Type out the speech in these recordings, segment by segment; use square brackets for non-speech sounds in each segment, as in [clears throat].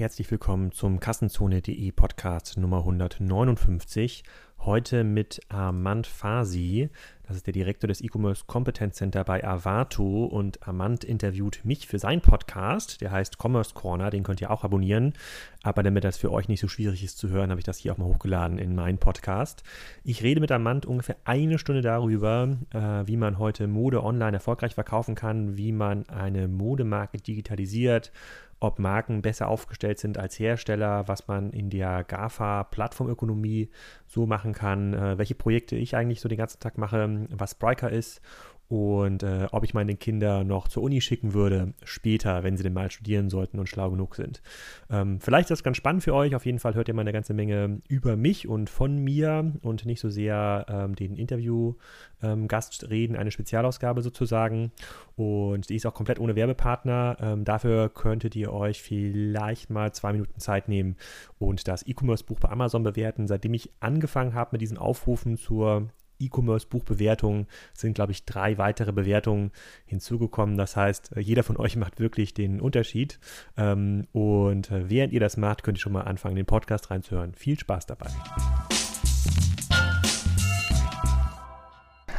Herzlich willkommen zum Kassenzone.de Podcast Nummer 159. Heute mit Armand Fasi. Das ist der Direktor des E-Commerce Competence Center bei Avato und Armand interviewt mich für seinen Podcast. Der heißt Commerce Corner. Den könnt ihr auch abonnieren. Aber damit das für euch nicht so schwierig ist zu hören, habe ich das hier auch mal hochgeladen in meinen Podcast. Ich rede mit Armand ungefähr eine Stunde darüber, äh, wie man heute Mode online erfolgreich verkaufen kann, wie man eine Modemarke digitalisiert ob Marken besser aufgestellt sind als Hersteller, was man in der GAFA-Plattformökonomie so machen kann, äh, welche Projekte ich eigentlich so den ganzen Tag mache, was Spriker ist und äh, ob ich meine Kinder noch zur Uni schicken würde, später, wenn sie denn mal studieren sollten und schlau genug sind. Ähm, vielleicht ist das ganz spannend für euch. Auf jeden Fall hört ihr mal eine ganze Menge über mich und von mir und nicht so sehr ähm, den Interview-Gast ähm, reden, eine Spezialausgabe sozusagen. Und die ist auch komplett ohne Werbepartner. Ähm, dafür könntet ihr euch vielleicht mal zwei Minuten Zeit nehmen und das E-Commerce-Buch bei Amazon bewerten. Seitdem ich angefangen habe mit diesen Aufrufen zur E-Commerce-Buchbewertungen sind, glaube ich, drei weitere Bewertungen hinzugekommen. Das heißt, äh, jeder von euch [laughs] macht wirklich den Unterschied. Ähm, und äh, während ihr das macht, könnt ihr schon mal anfangen, den Podcast reinzuhören. Viel Spaß dabei.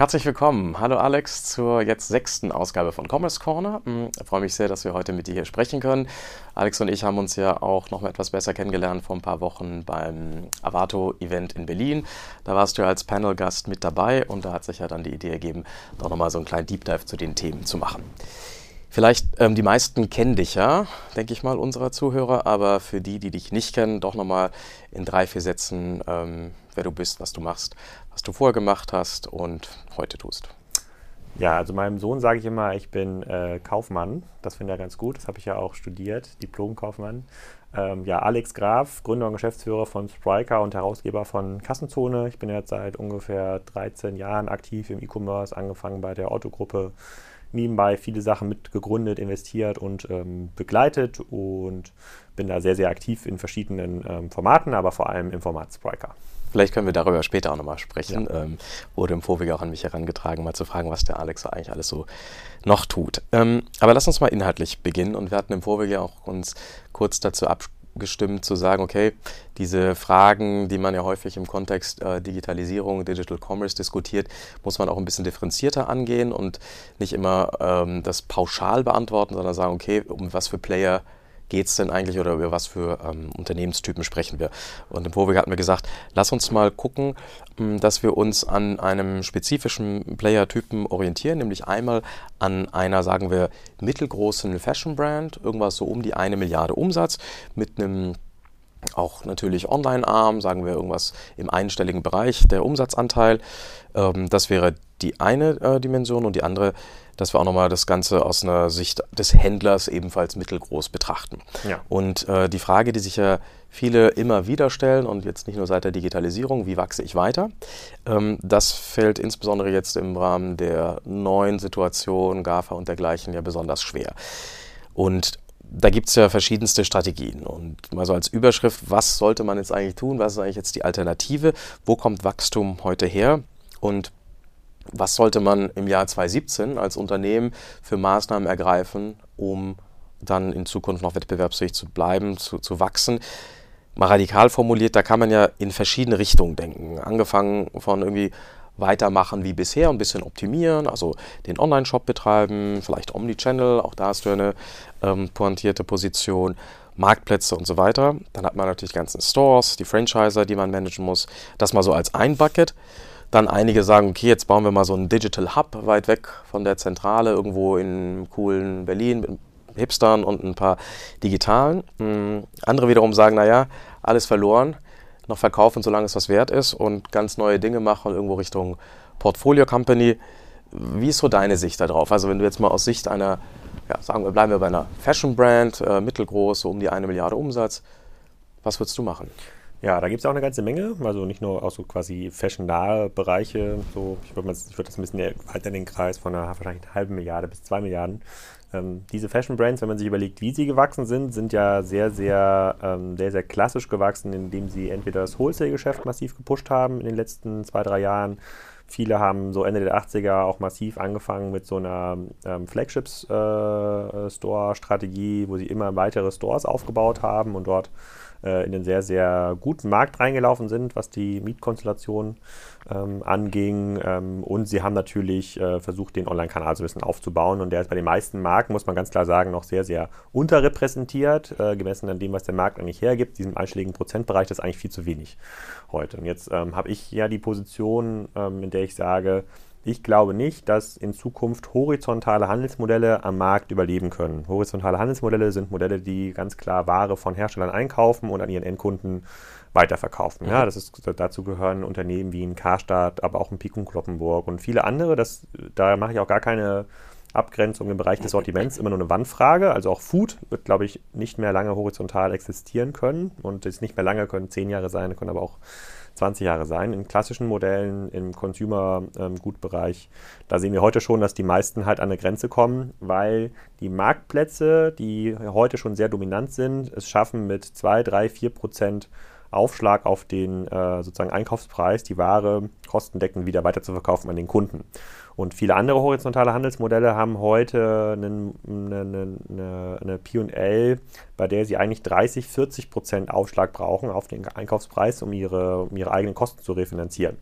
Herzlich willkommen. Hallo Alex zur jetzt sechsten Ausgabe von Commerce Corner. Hm, ich freue mich sehr, dass wir heute mit dir hier sprechen können. Alex und ich haben uns ja auch noch mal etwas besser kennengelernt vor ein paar Wochen beim Avato-Event in Berlin. Da warst du als Panel-Gast mit dabei und da hat sich ja dann die Idee ergeben, doch nochmal so einen kleinen Deep Dive zu den Themen zu machen. Vielleicht, ähm, die meisten kennen dich ja, denke ich mal, unserer Zuhörer, aber für die, die dich nicht kennen, doch nochmal in drei, vier Sätzen, ähm, wer du bist, was du machst, was du vorher gemacht hast und heute tust. Ja, also meinem Sohn sage ich immer, ich bin äh, Kaufmann. Das finde ich ja ganz gut. Das habe ich ja auch studiert, Diplom-Kaufmann. Ähm, ja, Alex Graf, Gründer und Geschäftsführer von Spriker und Herausgeber von Kassenzone. Ich bin jetzt seit ungefähr 13 Jahren aktiv im E-Commerce, angefangen bei der Otto-Gruppe. Nebenbei viele Sachen mitgegründet, investiert und ähm, begleitet und bin da sehr, sehr aktiv in verschiedenen ähm, Formaten, aber vor allem im Format Spriker. Vielleicht können wir darüber später auch nochmal sprechen. Ja. Ähm, wurde im Vorweg auch an mich herangetragen, mal zu fragen, was der Alex eigentlich alles so noch tut. Ähm, aber lass uns mal inhaltlich beginnen. Und wir hatten im Vorweg ja auch uns kurz dazu abgestimmt, zu sagen, okay, diese Fragen, die man ja häufig im Kontext äh, Digitalisierung, Digital Commerce diskutiert, muss man auch ein bisschen differenzierter angehen und nicht immer ähm, das pauschal beantworten, sondern sagen, okay, um was für Player geht es denn eigentlich oder über was für ähm, Unternehmenstypen sprechen wir? Und im Vorweg hatten wir gesagt, lass uns mal gucken, ähm, dass wir uns an einem spezifischen Player-Typen orientieren, nämlich einmal an einer, sagen wir, mittelgroßen Fashion-Brand, irgendwas so um die eine Milliarde Umsatz mit einem auch natürlich Online-arm, sagen wir irgendwas im einstelligen Bereich, der Umsatzanteil. Ähm, das wäre die eine äh, Dimension und die andere, dass wir auch nochmal das Ganze aus einer Sicht des Händlers ebenfalls mittelgroß betrachten. Ja. Und äh, die Frage, die sich ja viele immer wieder stellen und jetzt nicht nur seit der Digitalisierung, wie wachse ich weiter, ähm, das fällt insbesondere jetzt im Rahmen der neuen Situation, GAFA und dergleichen ja besonders schwer. Und da gibt es ja verschiedenste Strategien. Und mal so als Überschrift, was sollte man jetzt eigentlich tun? Was ist eigentlich jetzt die Alternative? Wo kommt Wachstum heute her? Und was sollte man im Jahr 2017 als Unternehmen für Maßnahmen ergreifen, um dann in Zukunft noch wettbewerbsfähig zu bleiben, zu, zu wachsen? Mal radikal formuliert, da kann man ja in verschiedene Richtungen denken. Angefangen von irgendwie weitermachen wie bisher, ein bisschen optimieren, also den Online-Shop betreiben, vielleicht Omnichannel, auch da hast du eine ähm, pointierte Position, Marktplätze und so weiter. Dann hat man natürlich die ganzen Stores, die Franchiser, die man managen muss. Das mal so als ein Bucket. Dann einige sagen, okay, jetzt bauen wir mal so einen Digital Hub weit weg von der Zentrale, irgendwo in coolen Berlin mit Hipstern und ein paar Digitalen. Hm, andere wiederum sagen, naja, alles verloren, noch verkaufen, solange es was wert ist und ganz neue Dinge machen, irgendwo Richtung Portfolio Company. Wie ist so deine Sicht darauf? Also wenn du jetzt mal aus Sicht einer, ja, sagen wir, bleiben wir bei einer Fashion Brand, äh, mittelgroß, so um die eine Milliarde Umsatz, was würdest du machen? Ja, da gibt es auch eine ganze Menge, also nicht nur aus so quasi fashion-nahe Bereiche, so, ich würde würd das ein bisschen weiter in den Kreis von einer wahrscheinlich halben Milliarde bis zwei Milliarden. Ähm, diese Fashion-Brands, wenn man sich überlegt, wie sie gewachsen sind, sind ja sehr, sehr, ähm, sehr, sehr klassisch gewachsen, indem sie entweder das Wholesale-Geschäft massiv gepusht haben in den letzten zwei, drei Jahren, Viele haben so Ende der 80er auch massiv angefangen mit so einer ähm, Flagship-Store-Strategie, äh, wo sie immer weitere Stores aufgebaut haben und dort äh, in den sehr, sehr guten Markt reingelaufen sind, was die Mietkonstellation ähm, anging. Ähm, und sie haben natürlich äh, versucht, den Online-Kanal so ein bisschen aufzubauen. Und der ist bei den meisten Marken, muss man ganz klar sagen, noch sehr, sehr unterrepräsentiert, äh, gemessen an dem, was der Markt eigentlich hergibt. Diesem einschlägigen Prozentbereich, das ist eigentlich viel zu wenig heute. Und jetzt ähm, habe ich ja die Position, ähm, in der ich sage, ich glaube nicht, dass in Zukunft horizontale Handelsmodelle am Markt überleben können. Horizontale Handelsmodelle sind Modelle, die ganz klar Ware von Herstellern einkaufen und an ihren Endkunden weiterverkaufen. Ja, mhm. das ist, dazu gehören Unternehmen wie ein Karstadt, aber auch ein Pikun Kloppenburg und viele andere. Das, da mache ich auch gar keine Abgrenzung im Bereich des Sortiments, immer nur eine Wandfrage. Also auch Food wird, glaube ich, nicht mehr lange horizontal existieren können und es nicht mehr lange können zehn Jahre sein, können aber auch 20 Jahre sein. In klassischen Modellen, im Consumer-Gut-Bereich, da sehen wir heute schon, dass die meisten halt an eine Grenze kommen, weil die Marktplätze, die heute schon sehr dominant sind, es schaffen mit 2, 3, 4 Prozent Aufschlag auf den äh, sozusagen Einkaufspreis, die Ware kostendeckend wieder weiter zu verkaufen an den Kunden. Und viele andere horizontale Handelsmodelle haben heute eine, eine, eine, eine P&L, bei der sie eigentlich 30, 40 Prozent Aufschlag brauchen auf den Einkaufspreis, um ihre, um ihre eigenen Kosten zu refinanzieren.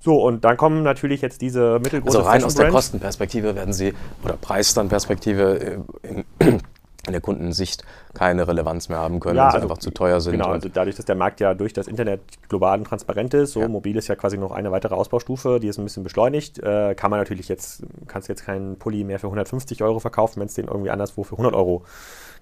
So, und dann kommen natürlich jetzt diese mittelgroßen. Also rein aus der Kostenperspektive werden Sie, oder Preisstandperspektive, äh, [clears throat] in, der Kundensicht keine Relevanz mehr haben können, ja, weil sie also, einfach zu teuer sind. Genau, also dadurch, dass der Markt ja durch das Internet global und transparent ist, so ja. mobil ist ja quasi noch eine weitere Ausbaustufe, die ist ein bisschen beschleunigt, äh, kann man natürlich jetzt, kannst du jetzt keinen Pulli mehr für 150 Euro verkaufen, wenn es den irgendwie anderswo für 100 Euro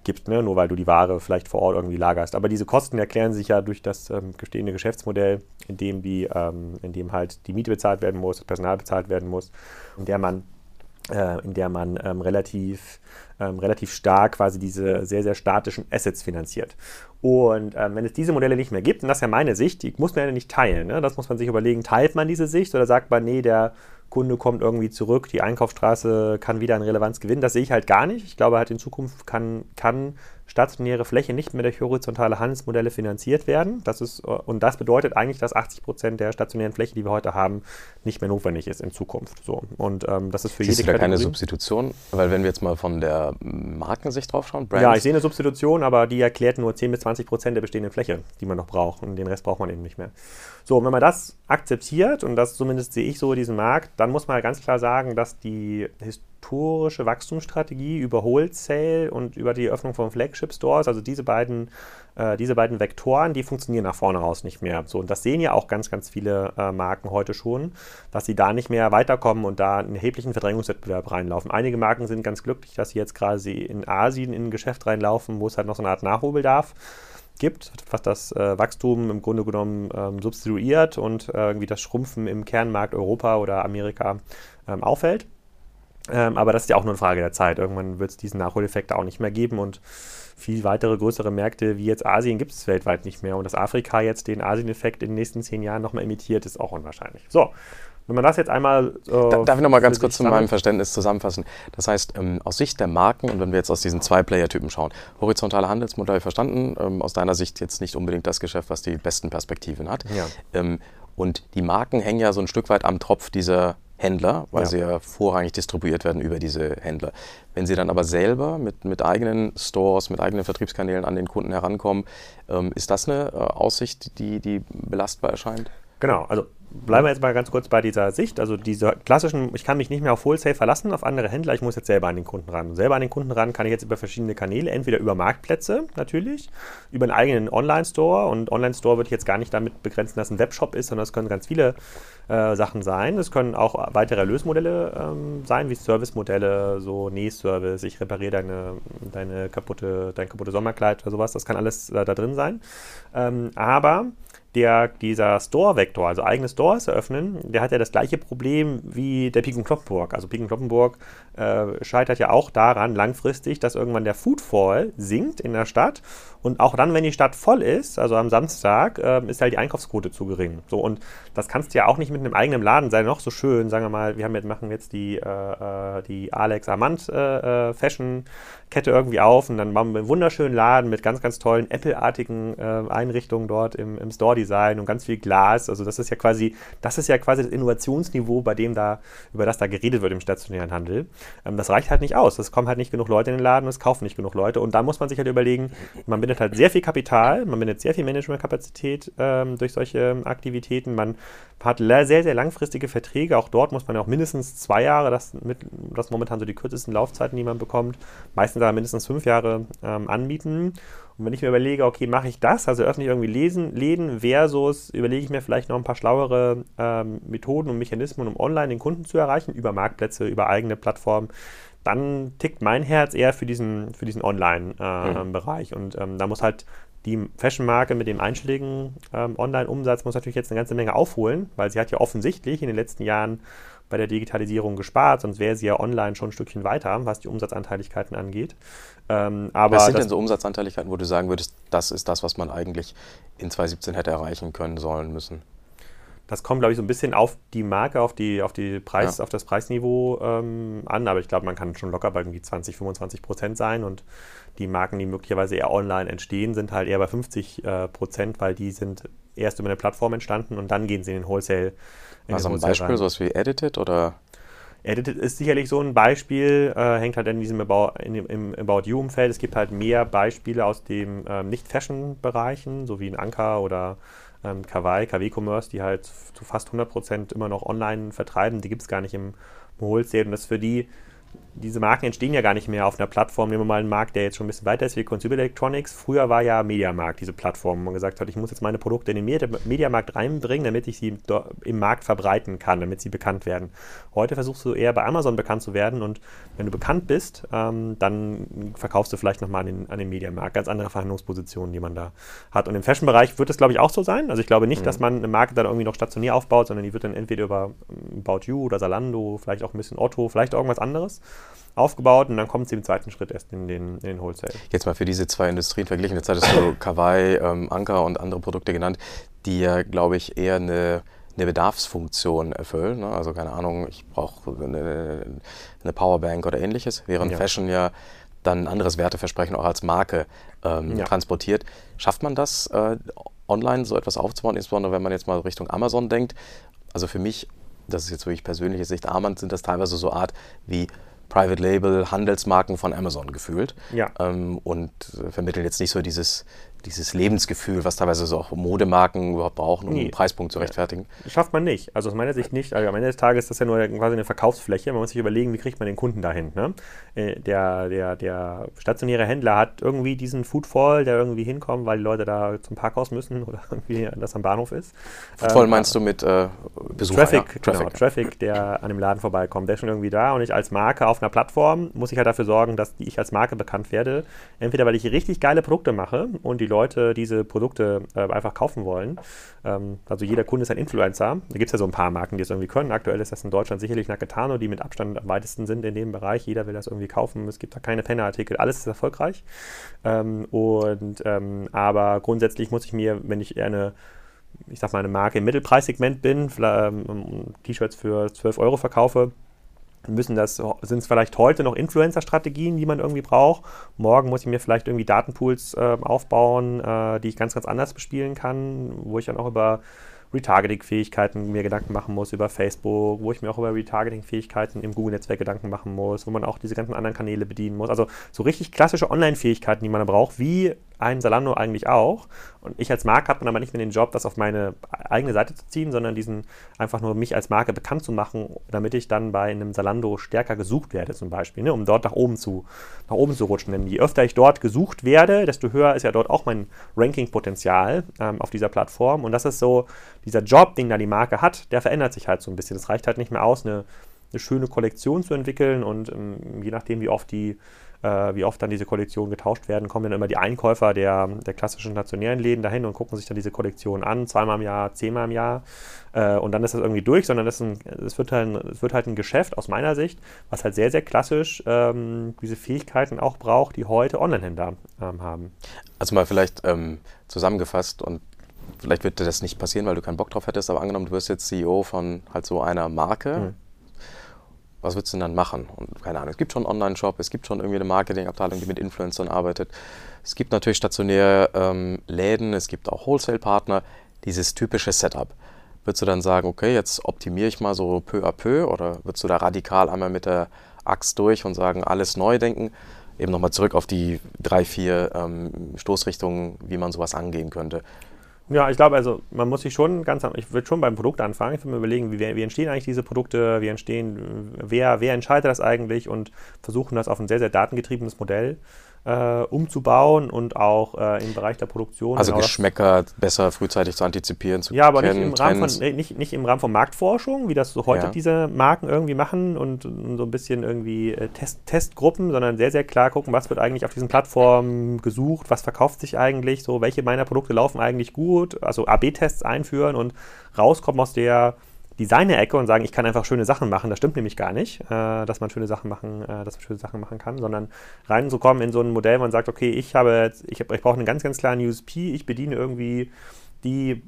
gibt, ne? nur weil du die Ware vielleicht vor Ort irgendwie lagerst. Aber diese Kosten erklären sich ja durch das ähm, bestehende Geschäftsmodell, in dem, die, ähm, in dem halt die Miete bezahlt werden muss, das Personal bezahlt werden muss, in der man äh, in der man ähm, relativ, ähm, relativ stark quasi diese sehr, sehr statischen Assets finanziert. Und ähm, wenn es diese Modelle nicht mehr gibt, und das ist ja meine Sicht, die muss man ja nicht teilen. Ne? Das muss man sich überlegen, teilt man diese Sicht oder sagt man, nee, der Kunde kommt irgendwie zurück, die Einkaufsstraße kann wieder an Relevanz gewinnen. Das sehe ich halt gar nicht. Ich glaube halt in Zukunft kann, kann stationäre Fläche nicht mehr durch horizontale Handelsmodelle finanziert werden. Das ist, und das bedeutet eigentlich, dass 80 Prozent der stationären Fläche, die wir heute haben, nicht mehr notwendig ist in Zukunft. So. Und ähm, das ist für Siehst jede du da keine Substitution? Weil wenn wir jetzt mal von der Markensicht drauf schauen, Brands. Ja, ich sehe eine Substitution, aber die erklärt nur 10 bis 20 Prozent der bestehenden Fläche, die man noch braucht. Und den Rest braucht man eben nicht mehr. So, und wenn man das akzeptiert, und das zumindest sehe ich so diesen Markt, dann muss man ganz klar sagen, dass die historische Wachstumsstrategie über Wholesale und über die Öffnung von Flagship Stores, also diese beiden, äh, diese beiden Vektoren, die funktionieren nach vorne raus nicht mehr. So, und das sehen ja auch ganz, ganz viele äh, Marken heute schon, dass sie da nicht mehr weiterkommen und da einen erheblichen Verdrängungswettbewerb reinlaufen. Einige Marken sind ganz glücklich, dass sie jetzt quasi in Asien in ein Geschäft reinlaufen, wo es halt noch so eine Art Nachholbedarf gibt, was das äh, Wachstum im Grunde genommen ähm, substituiert und äh, irgendwie das Schrumpfen im Kernmarkt Europa oder Amerika ähm, auffällt. Ähm, aber das ist ja auch nur eine Frage der Zeit. Irgendwann wird es diesen Nachholeffekt auch nicht mehr geben und viel weitere größere Märkte wie jetzt Asien gibt es weltweit nicht mehr. Und dass Afrika jetzt den Asien-Effekt in den nächsten zehn Jahren nochmal imitiert, ist auch unwahrscheinlich. So, wenn man das jetzt einmal. Äh, Darf ich nochmal ganz kurz zu meinem Verständnis zusammenfassen? Das heißt, ähm, aus Sicht der Marken und wenn wir jetzt aus diesen zwei Player-Typen schauen, horizontale Handelsmodell verstanden, ähm, aus deiner Sicht jetzt nicht unbedingt das Geschäft, was die besten Perspektiven hat. Ja. Ähm, und die Marken hängen ja so ein Stück weit am Tropf dieser Händler, weil ja. sie ja vorrangig distribuiert werden über diese Händler. Wenn sie dann aber selber mit, mit eigenen Stores, mit eigenen Vertriebskanälen an den Kunden herankommen, ähm, ist das eine äh, Aussicht, die, die belastbar erscheint? Genau, also bleiben wir jetzt mal ganz kurz bei dieser Sicht. Also diese klassischen, ich kann mich nicht mehr auf Wholesale verlassen, auf andere Händler, ich muss jetzt selber an den Kunden ran. Und selber an den Kunden ran kann ich jetzt über verschiedene Kanäle, entweder über Marktplätze natürlich, über einen eigenen Online-Store. Und Online-Store würde ich jetzt gar nicht damit begrenzen, dass ein Webshop ist, sondern es können ganz viele äh, Sachen sein. Es können auch weitere Erlösmodelle ähm, sein, wie Servicemodelle, so Nähservice, ich repariere deine, deine kaputte, dein kaputte Sommerkleid oder sowas. Das kann alles äh, da drin sein. Ähm, aber der, dieser Store-Vektor, also eigene Stores eröffnen, der hat ja das gleiche Problem wie der Piken Kloppenburg. Also Piken Kloppenburg äh, scheitert ja auch daran langfristig, dass irgendwann der Foodfall sinkt in der Stadt und auch dann, wenn die Stadt voll ist, also am Samstag, äh, ist halt die Einkaufsquote zu gering. So und das kannst du ja auch nicht mit einem eigenen Laden sein, noch so schön. Sagen wir mal, wir haben jetzt, machen jetzt die, äh, äh die Alex Amand äh, äh, Fashion Kette irgendwie auf und dann machen wir einen wunderschönen Laden mit ganz, ganz tollen Apple-artigen Einrichtungen dort im, im Store-Design Design und ganz viel Glas. Also das ist ja quasi, das ist ja quasi das Innovationsniveau, bei dem da, über das da geredet wird im stationären Handel. Ähm, das reicht halt nicht aus. Es kommen halt nicht genug Leute in den Laden, es kaufen nicht genug Leute. Und da muss man sich halt überlegen, man bindet halt sehr viel Kapital, man bindet sehr viel Managementkapazität ähm, durch solche Aktivitäten. Man hat sehr, sehr langfristige Verträge. Auch dort muss man ja auch mindestens zwei Jahre, das, mit, das momentan so die kürzesten Laufzeiten, die man bekommt, meistens da mindestens fünf Jahre ähm, anbieten. Und wenn ich mir überlege, okay, mache ich das, also öffne ich irgendwie Lesen, Läden versus überlege ich mir vielleicht noch ein paar schlauere ähm, Methoden und Mechanismen, um online den Kunden zu erreichen, über Marktplätze, über eigene Plattformen, dann tickt mein Herz eher für diesen, für diesen Online-Bereich. Äh, mhm. Und ähm, da muss halt die Fashion-Marke mit dem einstelligen ähm, Online-Umsatz muss natürlich jetzt eine ganze Menge aufholen, weil sie hat ja offensichtlich in den letzten Jahren bei der Digitalisierung gespart, sonst wäre sie ja online schon ein Stückchen weiter, was die Umsatzanteiligkeiten angeht. Ähm, aber was sind denn so Umsatzanteiligkeiten, wo du sagen würdest, das ist das, was man eigentlich in 2017 hätte erreichen können, sollen, müssen? Das kommt, glaube ich, so ein bisschen auf die Marke, auf, die, auf, die Preis, ja. auf das Preisniveau ähm, an, aber ich glaube, man kann schon locker bei irgendwie 20, 25 Prozent sein und die Marken, die möglicherweise eher online entstehen, sind halt eher bei 50 äh, Prozent, weil die sind erst über eine Plattform entstanden und dann gehen sie in den Wholesale. In also ein Beispiel, sowas wie Edited oder? Edited ist sicherlich so ein Beispiel, äh, hängt halt in diesem About, in dem, im About You-Umfeld. Es gibt halt mehr Beispiele aus den ähm, Nicht-Fashion-Bereichen, so wie ein Anker oder ähm, Kawaii, KW-Commerce, die halt zu fast 100% immer noch online vertreiben. Die gibt es gar nicht im Wholesale und das ist für die diese Marken entstehen ja gar nicht mehr auf einer Plattform. Nehmen wir mal einen Markt, der jetzt schon ein bisschen weiter ist, wie Consumer Electronics. Früher war ja Mediamarkt diese Plattform, wo man gesagt hat, ich muss jetzt meine Produkte in den Mediamarkt reinbringen, damit ich sie im Markt verbreiten kann, damit sie bekannt werden. Heute versuchst du eher bei Amazon bekannt zu werden und wenn du bekannt bist, ähm, dann verkaufst du vielleicht nochmal an den, an den Mediamarkt. Ganz andere Verhandlungspositionen, die man da hat. Und im Fashion-Bereich wird es, glaube ich, auch so sein. Also ich glaube nicht, mhm. dass man eine Marke dann irgendwie noch stationär aufbaut, sondern die wird dann entweder über ähm, About You oder Salando, vielleicht auch ein bisschen Otto, vielleicht irgendwas anderes aufgebaut und dann kommt sie im zweiten Schritt erst in den, in den Wholesale. Jetzt mal für diese zwei Industrien verglichen. Jetzt hattest du [laughs] Kawaii, ähm, Anker und andere Produkte genannt, die ja, glaube ich, eher eine, eine Bedarfsfunktion erfüllen. Ne? Also keine Ahnung, ich brauche eine, eine, Powerbank oder ähnliches, während ja. Fashion ja dann ein anderes Werteversprechen auch als Marke ähm, ja. transportiert. Schafft man das, äh, online so etwas aufzubauen, insbesondere wenn man jetzt mal Richtung Amazon denkt? Also für mich, das ist jetzt wirklich persönliche Sicht, Armand sind das teilweise so Art wie Private Label, Handelsmarken von Amazon gefühlt. Ja. Ähm, und äh, vermitteln jetzt nicht so dieses dieses Lebensgefühl, was teilweise so auch Modemarken überhaupt brauchen, um nee. einen Preispunkt zu rechtfertigen? Schafft man nicht. Also aus meiner Sicht nicht. Also am Ende des Tages ist das ja nur quasi eine Verkaufsfläche. Man muss sich überlegen, wie kriegt man den Kunden dahin. Ne? Äh, der, der, der stationäre Händler hat irgendwie diesen Foodfall, der irgendwie hinkommt, weil die Leute da zum Parkhaus müssen oder [laughs] irgendwie das am Bahnhof ist. Foodfall ähm, meinst du mit äh, Besucher? Traffic, ja? Traffic, genau, Traffic, der an dem Laden vorbeikommt. Der ist schon irgendwie da und ich als Marke auf einer Plattform muss ich halt dafür sorgen, dass ich als Marke bekannt werde. Entweder weil ich richtig geile Produkte mache und die Leute Leute diese Produkte äh, einfach kaufen wollen. Ähm, also jeder Kunde ist ein Influencer. Da gibt es ja so ein paar Marken, die es irgendwie können. Aktuell ist das in Deutschland sicherlich Nakatano, die mit Abstand am weitesten sind in dem Bereich. Jeder will das irgendwie kaufen. Es gibt da keine Penner-Artikel. Alles ist erfolgreich. Ähm, und ähm, aber grundsätzlich muss ich mir, wenn ich eher eine ich sag mal, eine Marke im Mittelpreissegment bin, ähm, T-Shirts für 12 Euro verkaufe, müssen das, sind es vielleicht heute noch Influencer-Strategien, die man irgendwie braucht. Morgen muss ich mir vielleicht irgendwie Datenpools äh, aufbauen, äh, die ich ganz, ganz anders bespielen kann, wo ich dann auch über Retargeting-Fähigkeiten mir Gedanken machen muss über Facebook, wo ich mir auch über Retargeting-Fähigkeiten im Google-Netzwerk Gedanken machen muss, wo man auch diese ganzen anderen Kanäle bedienen muss. Also so richtig klassische Online-Fähigkeiten, die man braucht, wie ein Salando eigentlich auch. Und ich als Marke habe dann aber nicht mehr den Job, das auf meine eigene Seite zu ziehen, sondern diesen einfach nur mich als Marke bekannt zu machen, damit ich dann bei einem Salando stärker gesucht werde, zum Beispiel, ne, um dort nach oben zu, nach oben zu rutschen. Denn je öfter ich dort gesucht werde, desto höher ist ja dort auch mein Ranking-Potenzial ähm, auf dieser Plattform. Und das ist so, dieser Job, den da die Marke hat, der verändert sich halt so ein bisschen. Es reicht halt nicht mehr aus, eine, eine schöne Kollektion zu entwickeln und ähm, je nachdem, wie oft die äh, wie oft dann diese Kollektionen getauscht werden, kommen dann immer die Einkäufer der, der klassischen stationären Läden dahin und gucken sich dann diese Kollektion an, zweimal im Jahr, zehnmal im Jahr. Äh, und dann ist das irgendwie durch, sondern es wird, halt, wird halt ein Geschäft aus meiner Sicht, was halt sehr, sehr klassisch ähm, diese Fähigkeiten auch braucht, die heute Online-Händler ähm, haben. Also mal vielleicht ähm, zusammengefasst und vielleicht wird dir das nicht passieren, weil du keinen Bock drauf hättest, aber angenommen, du wirst jetzt CEO von halt so einer Marke. Mhm was würdest du denn dann machen? Und keine Ahnung, es gibt schon einen Online-Shop, es gibt schon irgendwie eine Marketingabteilung, die mit Influencern arbeitet. Es gibt natürlich stationäre ähm, Läden, es gibt auch Wholesale-Partner. dieses typische Setup. Würdest du dann sagen, okay, jetzt optimiere ich mal so peu à peu oder würdest du da radikal einmal mit der Axt durch und sagen, alles neu denken? Eben nochmal zurück auf die drei, vier ähm, Stoßrichtungen, wie man sowas angehen könnte. Ja, ich glaube, also man muss sich schon ganz, ich würde schon beim Produkt anfangen. Ich würde mir überlegen, wie, wie, entstehen eigentlich diese Produkte, wie entstehen, wer, wer entscheidet das eigentlich und versuchen das auf ein sehr, sehr datengetriebenes Modell äh, umzubauen und auch äh, im Bereich der Produktion. Also genau Geschmäcker besser frühzeitig zu antizipieren, zu Ja, aber kennen, nicht, im Rahmen von, nicht, nicht im Rahmen von Marktforschung, wie das so heute ja. diese Marken irgendwie machen und, und so ein bisschen irgendwie äh, Test, Testgruppen, sondern sehr, sehr klar gucken, was wird eigentlich auf diesen Plattformen gesucht, was verkauft sich eigentlich, so welche meiner Produkte laufen eigentlich gut, also AB-Tests einführen und rauskommen aus der Designer-Ecke und sagen, ich kann einfach schöne Sachen machen. Das stimmt nämlich gar nicht, äh, dass man schöne Sachen machen, äh, dass man schöne Sachen machen kann, sondern reinzukommen in so ein Modell, wo man sagt, okay, ich habe ich, ich brauche einen ganz, ganz klaren USP, ich bediene irgendwie die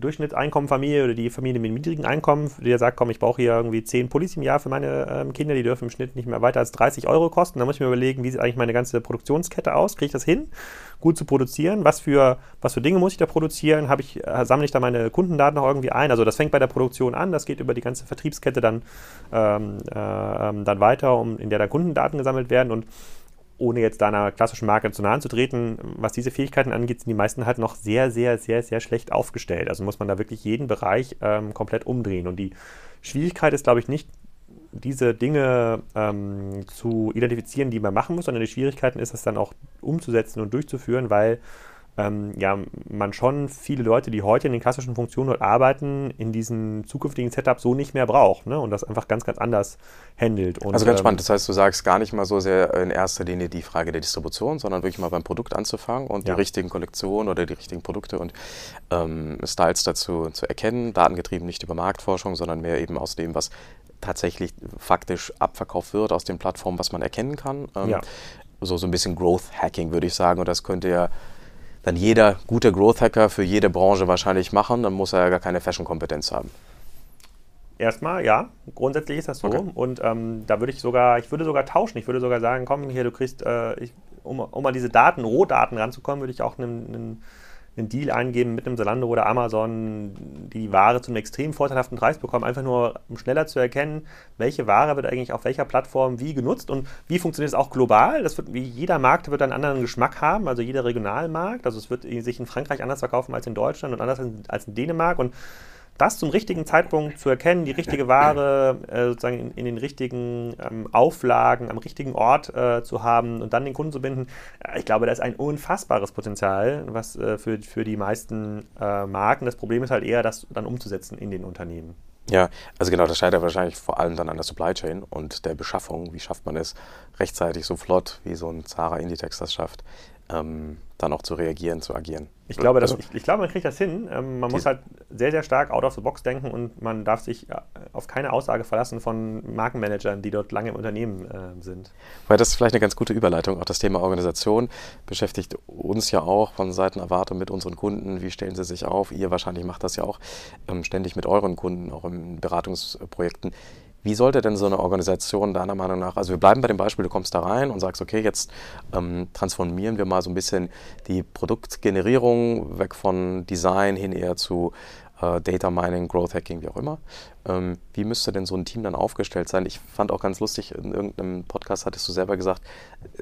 Durchschnittseinkommenfamilie oder die Familie mit niedrigen Einkommen, die sagt, komm, ich brauche hier irgendwie 10 Pullis im Jahr für meine ähm, Kinder, die dürfen im Schnitt nicht mehr weiter als 30 Euro kosten. Da muss ich mir überlegen, wie sieht eigentlich meine ganze Produktionskette aus? Kriege ich das hin, gut zu produzieren? Was für, was für Dinge muss ich da produzieren? ich, äh, sammle ich da meine Kundendaten noch irgendwie ein? Also das fängt bei der Produktion an, das geht über die ganze Vertriebskette dann, ähm, äh, dann weiter, um, in der dann Kundendaten gesammelt werden und ohne jetzt da einer klassischen Marke zu nahe zu treten, was diese Fähigkeiten angeht, sind die meisten halt noch sehr, sehr, sehr, sehr schlecht aufgestellt. Also muss man da wirklich jeden Bereich ähm, komplett umdrehen. Und die Schwierigkeit ist, glaube ich, nicht diese Dinge ähm, zu identifizieren, die man machen muss, sondern die Schwierigkeiten ist es dann auch umzusetzen und durchzuführen, weil ähm, ja, man schon viele Leute, die heute in den klassischen Funktionen dort arbeiten, in diesem zukünftigen Setup so nicht mehr braucht ne? und das einfach ganz, ganz anders handelt. Und, also ganz ähm, spannend, das heißt, du sagst gar nicht mal so sehr in erster Linie die Frage der Distribution, sondern wirklich mal beim Produkt anzufangen und ja. die richtigen Kollektionen oder die richtigen Produkte und ähm, Styles dazu zu erkennen, datengetrieben nicht über Marktforschung, sondern mehr eben aus dem, was tatsächlich faktisch abverkauft wird, aus den Plattformen, was man erkennen kann. Ähm, ja. So, so ein bisschen Growth Hacking, würde ich sagen. Und das könnte ja dann jeder gute Growth Hacker für jede Branche wahrscheinlich machen, dann muss er ja gar keine Fashion-Kompetenz haben. Erstmal, ja, grundsätzlich ist das so. Okay. Und ähm, da würde ich sogar, ich würde sogar tauschen. Ich würde sogar sagen, komm hier, du kriegst, äh, ich, um, um an diese Daten, Rohdaten ranzukommen, würde ich auch einen, einen einen Deal eingeben mit einem Zalando oder Amazon, die Ware zu einem extrem vorteilhaften Preis bekommen, einfach nur um schneller zu erkennen, welche Ware wird eigentlich auf welcher Plattform wie genutzt und wie funktioniert es auch global. Das wird, jeder Markt wird einen anderen Geschmack haben, also jeder Regionalmarkt. Also es wird sich in Frankreich anders verkaufen als in Deutschland und anders als in Dänemark und das zum richtigen Zeitpunkt zu erkennen, die richtige Ware äh, sozusagen in, in, den richtigen ähm, Auflagen, am richtigen Ort äh, zu haben und dann den Kunden zu binden, äh, ich glaube, da ist ein unfassbares Potenzial, was äh, für, für die meisten äh, Marken. Das Problem ist halt eher, das dann umzusetzen in den Unternehmen. Ja, also genau, das scheitert wahrscheinlich vor allem dann an der Supply Chain und der Beschaffung. Wie schafft man es rechtzeitig so flott, wie so ein Zara Inditex das schafft, ähm, dann auch zu reagieren, zu agieren. Ich glaube, das, also ich, ich, glaube man kriegt das hin. Ähm, man muss halt sehr, sehr stark out of the box denken und man darf sich äh, auf keine Aussage verlassen von Markenmanagern, die dort lange im Unternehmen äh, sind. Weil das ist vielleicht eine ganz gute Überleitung. Auch das Thema Organisation beschäftigt uns ja auch von Seiten Avato mit unseren Kunden. Wie stellen sie sich auf? Ihr wahrscheinlich macht das ja auch ähm, ständig mit euren Kunden, auch in Beratungsprojekten. Wie sollte denn so eine Organisation deiner Meinung nach, also wir bleiben bei dem Beispiel, du kommst da rein und sagst, okay, jetzt ähm, transformieren wir mal so ein bisschen die Produktgenerierung weg von Design hin eher zu äh, Data Mining, Growth Hacking, wie auch immer. Ähm, wie müsste denn so ein Team dann aufgestellt sein? Ich fand auch ganz lustig, in irgendeinem Podcast hattest du selber gesagt,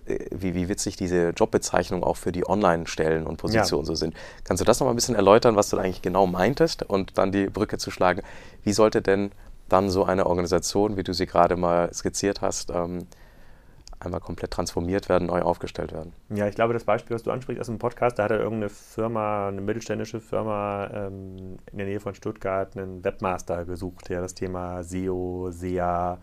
äh, wie, wie witzig diese Jobbezeichnungen auch für die Online-Stellen und Positionen ja. so sind. Kannst du das noch mal ein bisschen erläutern, was du eigentlich genau meintest und dann die Brücke zu schlagen? Wie sollte denn dann so eine Organisation, wie du sie gerade mal skizziert hast, ähm, einmal komplett transformiert werden, neu aufgestellt werden. Ja, ich glaube, das Beispiel, was du ansprichst aus dem Podcast, da hat er irgendeine Firma, eine mittelständische Firma ähm, in der Nähe von Stuttgart einen Webmaster gesucht, der das Thema SEO, SEA,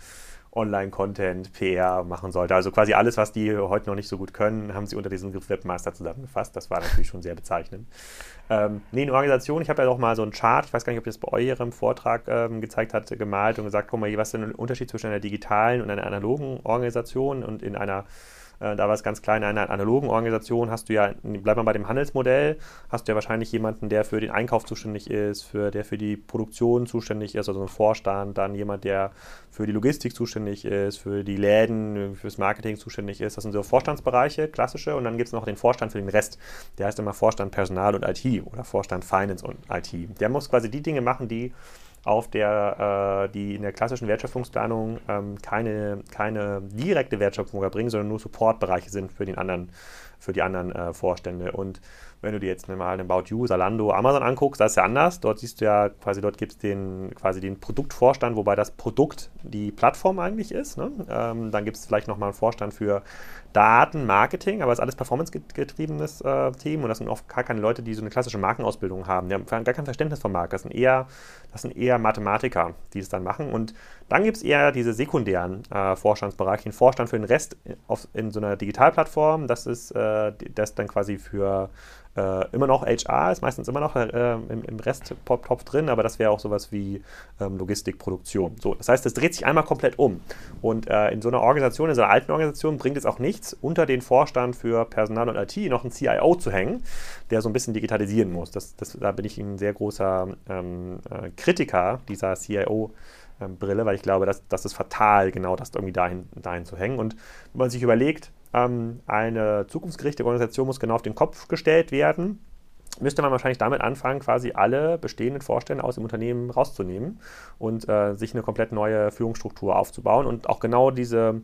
Online-Content, PR machen sollte. Also quasi alles, was die heute noch nicht so gut können, haben sie unter diesem Begriff Webmaster zusammengefasst. Das war natürlich schon sehr bezeichnend. Ähm, nee, eine Organisation, ich habe ja auch mal so einen Chart, ich weiß gar nicht, ob ihr das bei eurem Vortrag ähm, gezeigt hat, gemalt und gesagt, guck mal, was ist denn der Unterschied zwischen einer digitalen und einer analogen Organisation und in einer Äh, da war es ganz klein, in einer analogen Organisation hast du ja, bleib mal bei dem Handelsmodell, hast du ja wahrscheinlich jemanden, der für den Einkauf zuständig ist, für, der für die Produktion zuständig ist, also ein Vorstand, dann jemand, der für die Logistik zuständig ist, für die Läden, fürs Marketing zuständig ist. Das sind so Vorstandsbereiche, klassische. Und dann gibt es noch den Vorstand für den Rest. Der heißt immer Vorstand Personal und IT oder Vorstand Finance und IT. Der muss quasi die Dinge machen, die auf der, äh, die in der klassischen Wertschöpfungsplanung ähm, keine, keine direkte Wertschöpfung erbringen, sondern nur Supportbereiche sind für, den anderen, für die anderen äh, Vorstände. Und wenn du dir jetzt mal den About You, Salando, Amazon anguckst, das ist ja anders. Dort siehst du ja quasi, dort gibt es den, quasi den Produktvorstand, wobei das Produkt die Plattform eigentlich ist. Ne? Ähm, dann gibt es vielleicht nochmal einen Vorstand für Daten, Marketing, aber es ist alles performance-getriebenes äh, Team und das sind oft gar keine Leute, die so eine klassische Markenausbildung haben. Die haben gar kein Verständnis von Markt. Das sind eher, das sind eher Mathematiker, die es dann machen. Und dann gibt es eher diese sekundären äh, Vorstandsbereiche, den Vorstand für den Rest auf, in so einer Digitalplattform. Das ist äh, das dann quasi für äh, immer noch HR, ist meistens immer noch äh, im, im Resttopf drin, aber das wäre auch sowas wie ähm, Logistikproduktion. So, das heißt, das dreht sich einmal komplett um. Und äh, in so einer Organisation, in so einer alten Organisation, bringt es auch nichts, unter den Vorstand für Personal und IT noch einen CIO zu hängen, der so ein bisschen digitalisieren muss. Das, das, da bin ich ein sehr großer ähm, äh, Kritiker dieser CIO. Ähm, Brille, weil ich glaube, das, das ist fatal, genau das irgendwie dahin, dahin zu hängen. Und wenn man sich überlegt, ähm, eine zukunftsgerichtete Organisation muss genau auf den Kopf gestellt werden, müsste man wahrscheinlich damit anfangen, quasi alle bestehenden Vorstände aus dem Unternehmen rauszunehmen und äh, sich eine komplett neue Führungsstruktur aufzubauen und auch genau diese,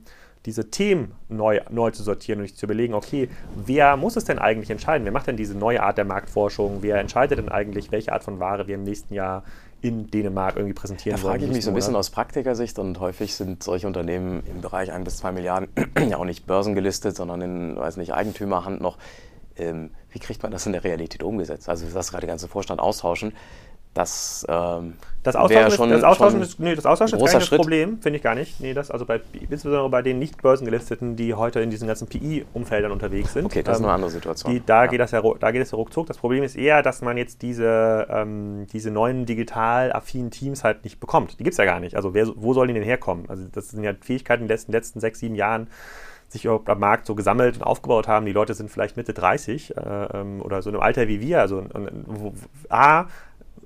diese Themen neu, neu zu sortieren und sich zu überlegen, okay, wer muss es denn eigentlich entscheiden? Wer macht denn diese neue Art der Marktforschung? Wer entscheidet denn eigentlich, welche Art von Ware wir im nächsten Jahr in Dänemark irgendwie präsentieren da wollen. Da frage ich mich so ein bisschen aus Praktikersicht und häufig sind solche Unternehmen im Bereich ein bis zwei Milliarden [clears throat] ja auch nicht börsengelistet, sondern in, weiß nicht, Eigentümerhand noch. Ähm, wie kriegt man das in der Realität umgesetzt? Also, das gerade der ganze Vorstand austauschen. Das, ähm, das Austauschen, schon, ist, das Austauschen, ist, nee, das Austauschen ist gar nicht das Problem, finde ich gar nicht. Nee, das, also bei, insbesondere bei den nicht börsengelisteten, die heute in diesen ganzen PI-Umfeldern unterwegs sind. Okay, das ähm, ist eine andere Situation. Die, da, ja. geht das ja, da geht es ja ruckzuck. Das Problem ist eher, dass man jetzt diese, ähm, diese neuen digital affinen Teams halt nicht bekommt. Die gibt es ja gar nicht. Also wer, wo sollen die denn herkommen? Also das sind ja Fähigkeiten in den letzten, letzten sechs, sieben Jahren sich überhaupt am Markt so gesammelt und aufgebaut haben. Die Leute sind vielleicht Mitte 30 äh, ähm, oder so in einem Alter wie wir. Also wo, A,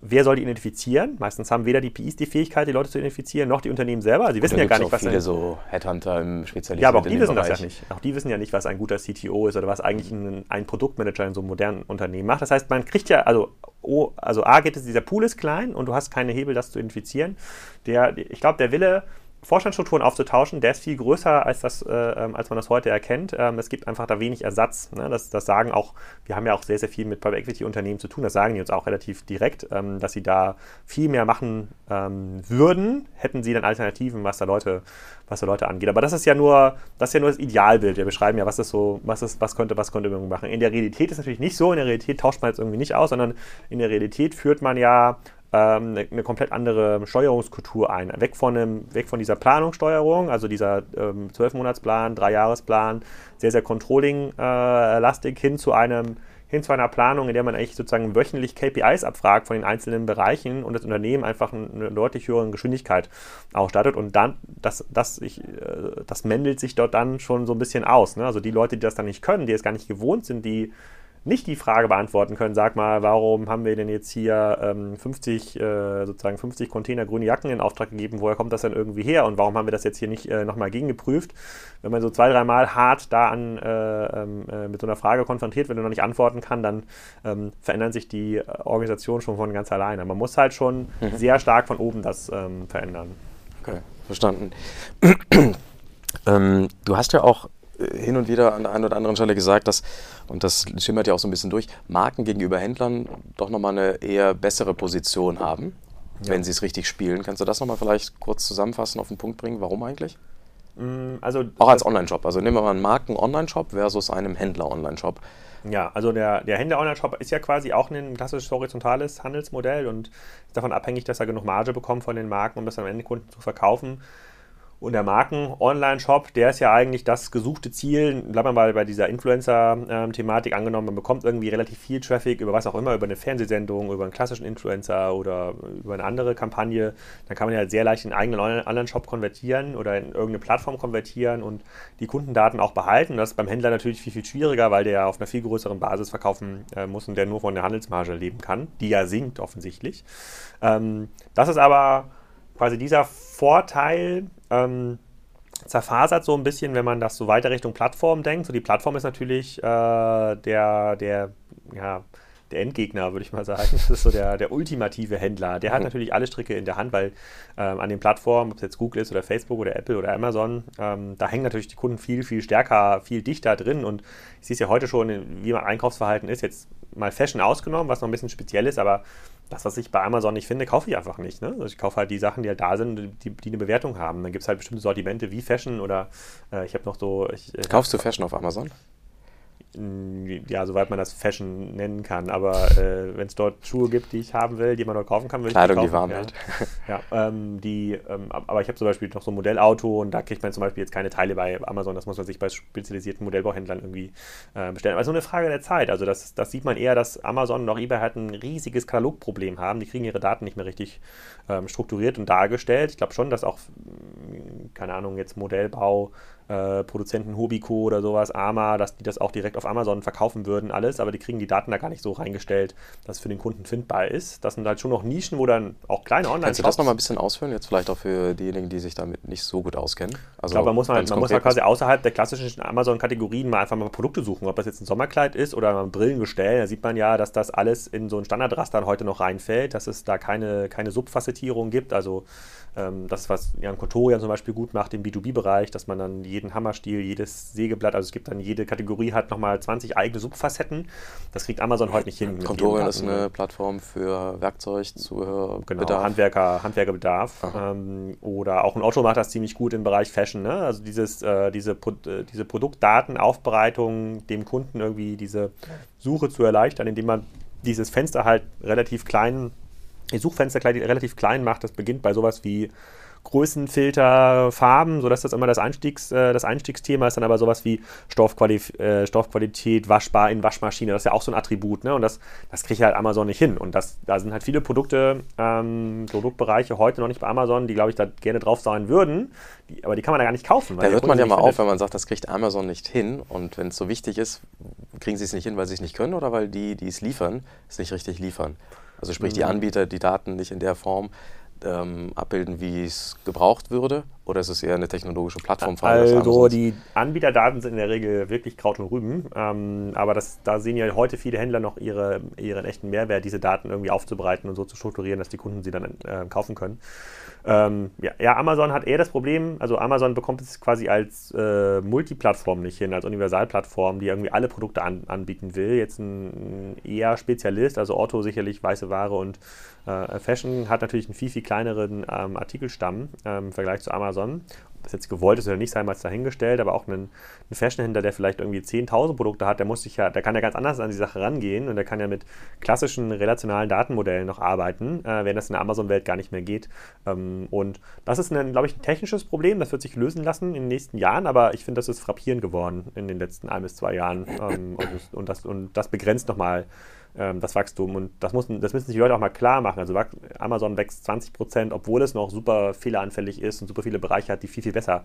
wer soll die identifizieren? Meistens haben weder die PIs die Fähigkeit, die Leute zu identifizieren, noch die Unternehmen selber. Sie wissen ja gar nicht, was viele ein, so Headhunter im Spezialisierten Ja, aber auch die wissen Bereich. das ja nicht. Auch die wissen ja nicht, was ein guter CTO ist oder was eigentlich ein, ein Produktmanager in so einem modernen Unternehmen macht. Das heißt, man kriegt ja, also, oh, also A geht es, dieser Pool ist klein und du hast keine Hebel, das zu identifizieren. Der, ich glaube, der Wille Vorstandsstrukturen aufzutauschen, der ist viel größer, als, das, äh, ähm, als man das heute erkennt. Ähm, es gibt einfach da wenig Ersatz. Ne? Das, das, sagen auch, wir haben ja auch sehr, sehr viel mit Private Equity Unternehmen zu tun, das sagen die uns auch relativ direkt, ähm, dass sie da viel mehr machen ähm, würden, hätten sie dann Alternativen, was da Leute, was da Leute angeht. Aber das ist ja nur, das ist ja nur das Idealbild. Wir beschreiben ja, was ist so, was ist, was könnte, was könnte man machen. In der Realität ist es natürlich nicht so, in der Realität tauscht man jetzt irgendwie nicht aus, sondern in der Realität führt man ja ähm, eine, eine, komplett andere Steuerungskultur ein. Weg von, einem, weg von dieser Planungssteuerung, also dieser ähm, 12-Monatsplan, Dreijahresplan, sehr, sehr Controlling-lastig, äh, hin zu einem hin zu einer Planung, in der man eigentlich sozusagen wöchentlich KPIs abfragt von den einzelnen Bereichen und das Unternehmen einfach eine deutlich höhere Geschwindigkeit ausstattet. Und dann, das, das, ich, äh, das mändelt sich dort dann schon so ein bisschen aus. Ne? Also die Leute, die das dann nicht können, die es gar nicht gewohnt sind, die nicht die Frage beantworten können, sag mal, warum haben wir denn jetzt hier ähm, 50, äh, sozusagen 50 Container grüne Jacken in Auftrag gegeben, woher kommt das denn irgendwie her und warum haben wir das jetzt hier nicht äh, nochmal gegengeprüft? Wenn man so zwei, dreimal hart da an, äh, ähm, äh, mit so einer Frage konfrontiert wird und noch nicht antworten kann, dann ähm, verändern sich die äh, Organisationen schon von ganz alleine. Man muss halt schon mhm. sehr stark von oben das ähm, verändern. Okay, verstanden. [clears throat] Ähm, du hast ja auch hin und wieder an der einen oder anderen Stelle gesagt, dass, und das schimmert ja auch so ein bisschen durch, Marken gegenüber Händlern doch nochmal eine eher bessere Position haben, ja. wenn sie es richtig spielen. Kannst du das nochmal vielleicht kurz zusammenfassen, auf den Punkt bringen? Warum eigentlich? Mm, also, auch als Online-Shop. Also nehmen wir mal einen Marken-Online-Shop versus einem Händler-Online-Shop. Ja, also der, der Händler-Online-Shop ist ja quasi auch ein klassisches horizontales Handelsmodell und ist davon abhängig, dass er genug Marge bekommt von den Marken, um das am Ende Kunden zu verkaufen. Und der Marken-Online-Shop, der ist ja eigentlich das gesuchte Ziel. Bleiben wir mal bei dieser Influencer-Thematik angenommen. Man bekommt irgendwie relativ viel Traffic über was auch immer, über eine Fernsehsendung, über einen klassischen Influencer oder über eine andere Kampagne. Dann kann man ja sehr leicht in einen eigenen Online-Shop konvertieren oder in irgendeine Plattform konvertieren und die Kundendaten auch behalten. Das ist beim Händler natürlich viel, viel schwieriger, weil der ja auf einer viel größeren Basis verkaufen äh, muss und der nur von der Handelsmarge leben kann, die ja sinkt offensichtlich. Ähm, das ist aber quasi dieser Vorteil ähm, zerfasert so ein bisschen, wenn man das so weiter Richtung Plattform denkt. So die Plattform ist natürlich äh, der, der, ja, der Endgegner, würde ich mal sagen. [laughs] Das ist so der, der ultimative Händler. Der hat mhm. natürlich alle Stricke in der Hand, weil ähm, an den Plattformen, ob es jetzt Google ist oder Facebook oder Apple oder Amazon, ähm, da hängen natürlich die Kunden viel, viel stärker, viel dichter drin. Und ich sehe es ja heute schon, wie mein Einkaufsverhalten ist. Jetzt mal Fashion ausgenommen, was noch ein bisschen speziell ist, aber das, was ich bei Amazon nicht finde, kaufe ich einfach nicht. Ne? Also ich kaufe halt die Sachen, die halt da sind, die, die eine Bewertung haben. Dann gibt es halt bestimmte Sortimente wie Fashion oder äh, ich habe noch so. Ich, äh, Kaufst du Fashion auf Amazon? Ja, soweit man das Fashion nennen kann. Aber äh, wenn es dort Schuhe gibt, die ich haben will, die man dort kaufen kann, will Kleidung, ich die warm ja. hält. [laughs] Ja, ähm, die, ähm, aber ich habe zum Beispiel noch so ein Modellauto und da kriegt man zum Beispiel jetzt keine Teile bei Amazon. Das muss man sich bei spezialisierten Modellbauhändlern irgendwie äh, bestellen. Aber es ist nur eine Frage der Zeit. Also das, das sieht man eher, dass Amazon und auch eBay halt ein riesiges Katalogproblem haben. Die kriegen ihre Daten nicht mehr richtig ähm, strukturiert und dargestellt. Ich glaube schon, dass auch, keine Ahnung, jetzt Modellbau äh, Produzenten Hobiko oder sowas, Arma, dass die das auch direkt auf Amazon verkaufen würden, alles, aber die kriegen die Daten da gar nicht so reingestellt, dass es für den Kunden findbar ist. Das sind halt schon noch Nischen, wo dann auch kleine online Kannst du das nochmal ein bisschen ausführen, jetzt vielleicht auch für diejenigen, die sich damit nicht so gut auskennen? Also ich glaube, man muss, man, man muss halt quasi außerhalb der klassischen Amazon-Kategorien mal einfach mal Produkte suchen, ob das jetzt ein Sommerkleid ist oder ein Brillengestell, da sieht man ja, dass das alles in so ein Standardraster heute noch reinfällt, dass es da keine, keine Subfacettierung gibt, also ähm, das, was Jan Kontorian zum Beispiel gut macht im B2B-Bereich, dass man dann jeden Hammerstiel, jedes Sägeblatt, also es gibt dann jede Kategorie hat nochmal 20 eigene Subfacetten. Das kriegt Amazon heute nicht hin. Kontorian ist eine Plattform für Werkzeugzubehör. Genau, Bedarf. Handwerker, Handwerkerbedarf. Ähm, oder auch ein Otto macht das ziemlich gut im Bereich Fashion. Ne? Also dieses, äh, diese, äh, diese Produktdatenaufbereitung, dem Kunden irgendwie diese Suche zu erleichtern, indem man dieses Fenster halt relativ klein die Suchfenster relativ klein macht. Das beginnt bei sowas wie Größenfilter, Farben, sodass das immer das, Einstiegs, äh, das Einstiegsthema ist, dann aber sowas wie Stoffquali äh, Stoffqualität, waschbar in Waschmaschine, das ist ja auch so ein Attribut, ne? Und das, das kriege ich halt Amazon nicht hin. Und das, da sind halt viele Produkte, ähm, Produktbereiche heute noch nicht bei Amazon, die, glaube ich, da gerne drauf sein würden, die, aber die kann man da gar nicht kaufen. da hört man ja mal auf, wenn man sagt, das kriegt Amazon nicht hin. Und wenn es so wichtig ist, kriegen sie es nicht hin, weil sie es nicht können oder weil die, die es liefern, es nicht richtig liefern. Also sprich, die mhm. Anbieter die Daten nicht in der Form ähm, abbilden, wie es gebraucht würde? Oder ist es eher eine technologische Plattformfrage? Also die Anbieterdaten sind in der Regel wirklich Kraut und Rüben. Ähm, aber das, da sehen ja heute viele Händler noch ihre, ihren echten Mehrwert, diese Daten irgendwie aufzubereiten und so zu strukturieren, dass die Kunden sie dann äh, kaufen können. Ähm, ja, ja, Amazon hat eher das Problem, also Amazon bekommt es quasi als äh, Multiplattform nicht hin, als Universalplattform, die irgendwie alle Produkte an, anbieten will. Jetzt ein, ein eher Spezialist, also Otto sicherlich weiße Ware und äh, Fashion hat natürlich einen viel, viel kleineren ähm, Artikelstamm ähm, im Vergleich zu Amazon. Das jetzt gewollt ist oder nicht, sei mal dahingestellt, aber auch ein, ein Fashionhändler, der vielleicht irgendwie 10.000 Produkte hat, der muss sich ja, der kann ja ganz anders an die Sache rangehen und der kann ja mit klassischen relationalen Datenmodellen noch arbeiten, äh, wenn das in der Amazon-Welt gar nicht mehr geht. Ähm, und das ist, glaube ich, ein technisches Problem, das wird sich lösen lassen in den nächsten Jahren, aber ich finde, das ist frappierend geworden in den letzten ein bis zwei Jahren ähm, und, und, das, und das begrenzt nochmal ähm, das Wachstum. Und das, muss, das müssen sich die Leute auch mal klar machen. Also Amazon wächst 20 Prozent, obwohl es noch super fehleranfällig ist und super viele Bereiche hat, die viel, viel besser